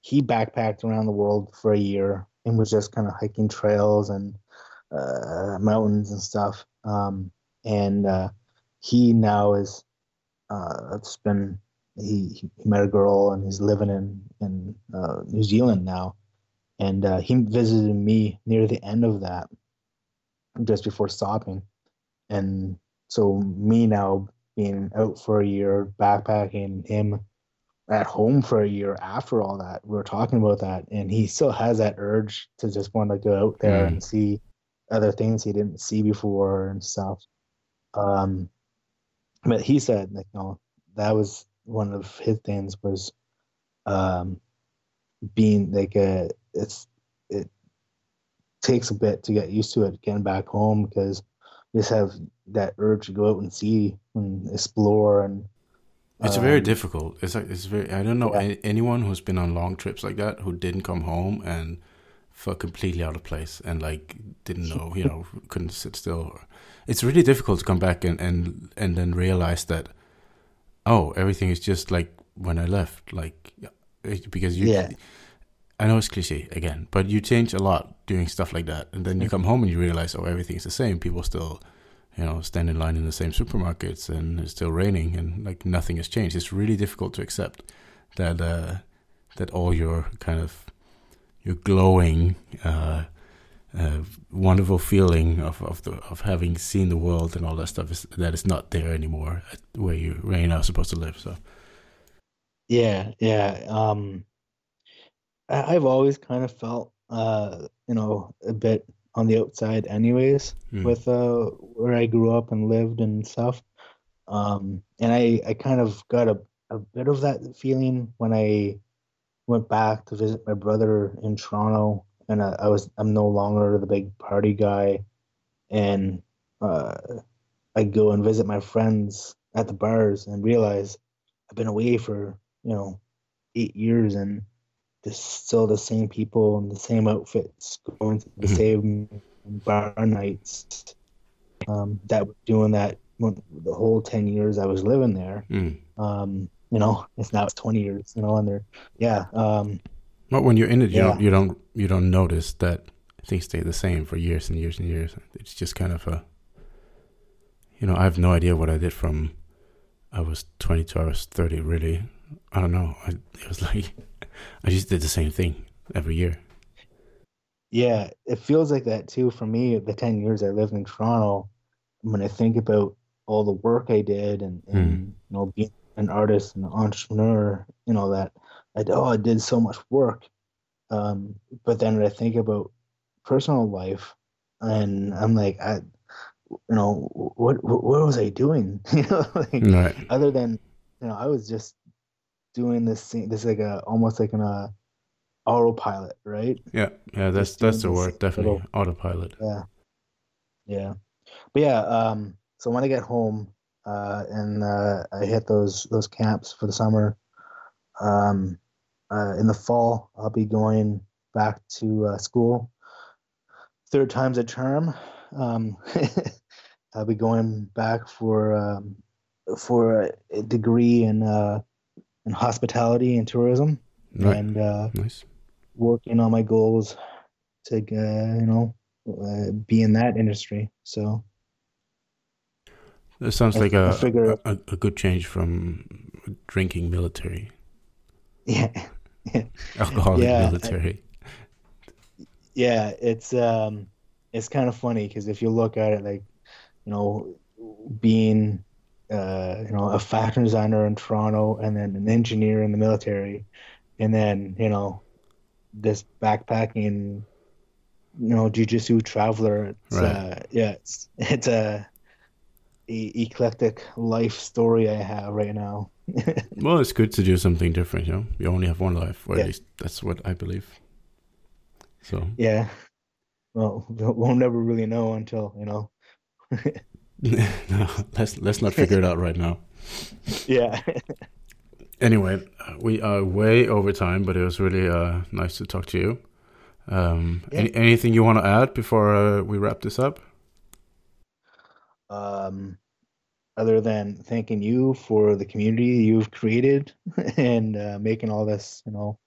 he backpacked around the world for a year and was just kind of hiking trails and uh, mountains and stuff. Um, and uh, he now is uh, it's been he, he met a girl and he's living in in uh, New Zealand now, and uh, he visited me near the end of that, just before stopping, and so me now being out for a year backpacking him at home for a year after all that we are talking about that and he still has that urge to just want to go out there mm. and see other things he didn't see before and stuff. Um, but he said, like, you know, that was one of his things was um, being like a it's it takes a bit to get used to it getting back home because you just have that urge to go out and see and explore and it's um, very difficult it's like it's very i don't know yeah. anyone who's been on long trips like that who didn't come home and felt completely out of place and like didn't know, you know, couldn't sit still. It's really difficult to come back and and and then realize that oh, everything is just like when I left, like because you. Yeah. I know it's cliche again, but you change a lot doing stuff like that, and then you come home and you realize, oh, everything's the same. People still, you know, stand in line in the same supermarkets, and it's still raining, and like nothing has changed. It's really difficult to accept that uh, that all your kind of your glowing, uh, uh, wonderful feeling of of the of having seen the world and all that stuff is that is not there anymore where you where you're now supposed to live. So, yeah, yeah. Um, I, I've always kind of felt, uh, you know, a bit on the outside, anyways, mm. with uh where I grew up and lived and stuff. Um, and I I kind of got a a bit of that feeling when I went back to visit my brother in Toronto, and I, I was I'm no longer the big party guy, and uh, I go and visit my friends at the bars and realize I've been away for you know eight years and there's still the same people and the same outfits going to the mm-hmm. same bar nights um, that were doing that the whole 10 years I was living there. Mm. Um, you know, it's now it's 20 years, you know, and they're, yeah. Um, but when you're in it, you yeah. don't, you don't, you don't notice that things stay the same for years and years and years. It's just kind of a, you know, I have no idea what I did from, I was 20 to I was 30, really. I don't know. I, it was like, I just did the same thing every year. Yeah, it feels like that too for me. The 10 years I lived in Toronto, when I think about all the work I did and, and mm. you know, being an artist and an entrepreneur, and all that I oh I did so much work. Um, but then I think about personal life and I'm like, I you know, what what, what was I doing? you know, like, right. other than you know, I was just doing this thing this like a almost like an uh autopilot, right? Yeah, yeah, that's Just that's the word. Definitely little- autopilot. Yeah. Yeah. But yeah, um, so when I get home, uh, and uh, I hit those those camps for the summer, um, uh, in the fall, I'll be going back to uh, school. Third time's a charm. Um, I'll be going back for um, for a degree in uh, in hospitality and tourism, Right. and uh, Nice. working on my goals to uh, you know uh, be in that industry. So That sounds I- like a, figure- a a good change from drinking military, yeah, alcoholic Yeah, I- military. yeah, it's um, it's kind of funny because if you look at it, like you know, being uh, you know a fashion designer in Toronto and then an engineer in the military, and then you know this backpacking, you know, jujitsu traveler. It's, Right. uh, yeah, it's it's a, e- eclectic life story I have right now. Well, it's good to do something different. You know, you only have one life, or Yeah. at least that's what I believe. So Yeah. Well, we'll never really know until, you know. no, let's let's not figure it out right now. Yeah. Anyway, we are way over time, but it was really uh, nice to talk to you. Um, Yeah. any, anything you want to add before uh, we wrap this up? Um, other than thanking you for the community you've created and uh, making all this, you know,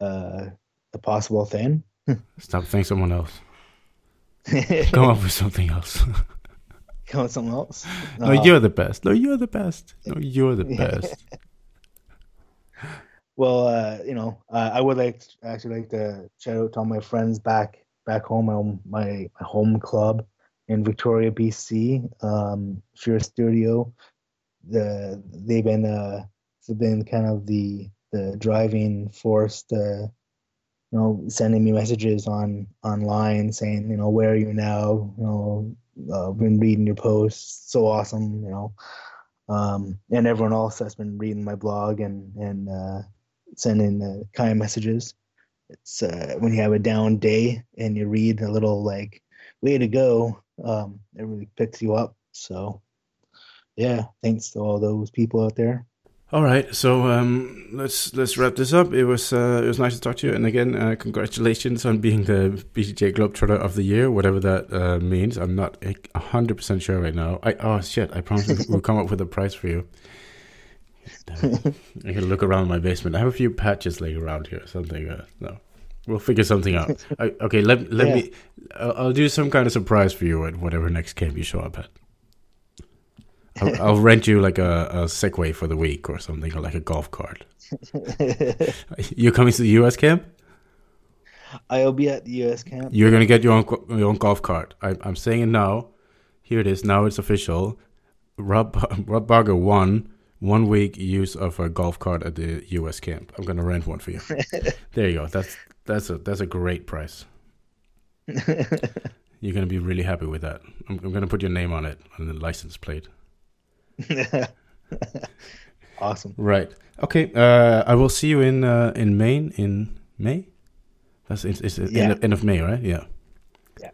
uh, a possible thing. Stop. thanking someone else. Come up with something else. Come up with something else. no, Uh, you're the best. No, you're the best. No, you're the best. Well, uh, you know, uh, I would like actually like to shout out to all my friends back back home, my my, my home club in Victoria, BC, um, Fear Studio. The they've been uh, they've been kind of the the driving force to, you know, sending me messages on online saying, you know, where are you now? You know, uh, been reading your posts, so awesome, you know. Um, and everyone else that's been reading my blog and and uh, sending uh, kind messages. It's uh, when you have a down day and you read a little like "way to go," um, it really picks you up. So, yeah, thanks to all those people out there. All right, so um, let's let's wrap this up. It was uh, it was nice to talk to you, and again, uh, congratulations on being the BJJ Globetrotter of the Year, whatever that uh, means. I'm not a hundred percent sure right now. I oh shit! I promise we'll come up with a prize for you. I can look around my basement. I have a few patches laying around here. Something. Uh, no, we'll figure something out. I, okay, let let Yeah. me. I'll, I'll do some kind of surprise for you at whatever next camp you show up at. I'll, I'll rent you like a, a Segway for the week or something, or like a golf cart. You're coming to the US camp? I'll be at the U.S. camp. You're gonna get your own your own golf cart. I, I'm saying it now. Here it is. Now it's official. Rob Rob Barger won one week use of a golf cart at the US camp. I'm gonna rent one for you. there you go. That's that's a that's a great price. You're gonna be really happy with that. I'm, I'm gonna put your name on it on the license plate. awesome. Right. Okay. Uh, I will see you in uh, in Maine in May. That's it's, it's Yeah. end, of, end of May, right? Yeah. Yeah.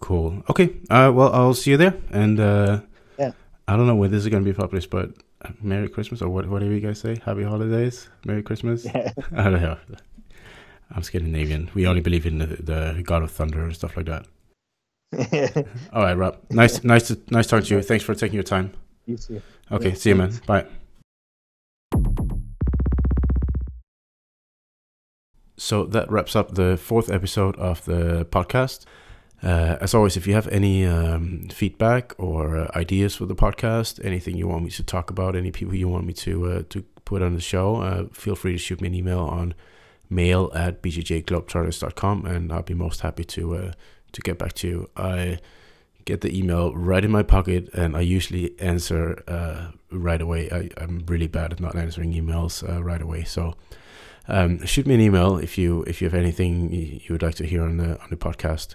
Cool. Okay. Uh, well, I'll see you there, and uh, Yeah. I don't know when this is gonna be published, but uh, Merry Christmas or what? Whatever you guys say. Happy holidays. Merry Christmas. Yeah. I don't know. I'm Scandinavian. We only believe in the, the God of Thunder and stuff like that. All right, Rob. Nice, nice to nice talking to you. Thanks for taking your time. you too. Okay. Yeah, see you, man. Bye. So that wraps up the fourth episode of the podcast. Uh, as always, if you have any um, feedback or uh, ideas for the podcast, anything you want me to talk about, any people you want me to uh, to put on the show, uh, feel free to shoot me an email on mail at bjjglobetrotters.com and I'll be most happy to uh, to get back to you. I get the email right in my pocket and I usually answer uh, right away. I, I'm really bad at not answering emails uh, right away. So um, shoot me an email if you if you have anything you you would like to hear on the on the podcast.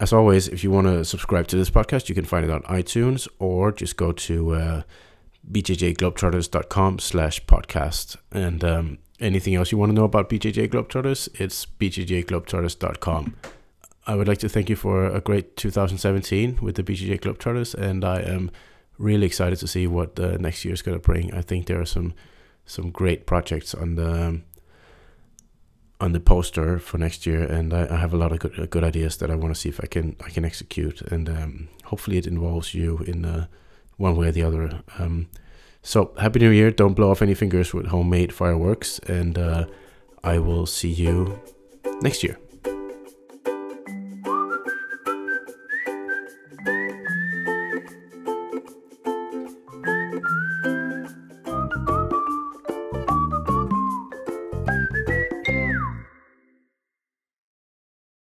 As always, if you want to subscribe to this podcast, you can find it on iTunes or just go to uh, bjjglobetrotters.com slash podcast. And um, anything else you want to know about BJJ Globetrotters, it's bjjglobetrotters.com. I would like to thank you for a great 2017 with the BJJ Globetrotters, and I am really excited to see what uh, next year is going to bring. I think there are some some great projects on the on the poster for next year, and I, I have a lot of good, good ideas that I want to see if I can I can execute, and um, hopefully it involves you in uh, one way or the other. Um, so happy New Year! Don't blow off any fingers with homemade fireworks, and uh, I will see you next year.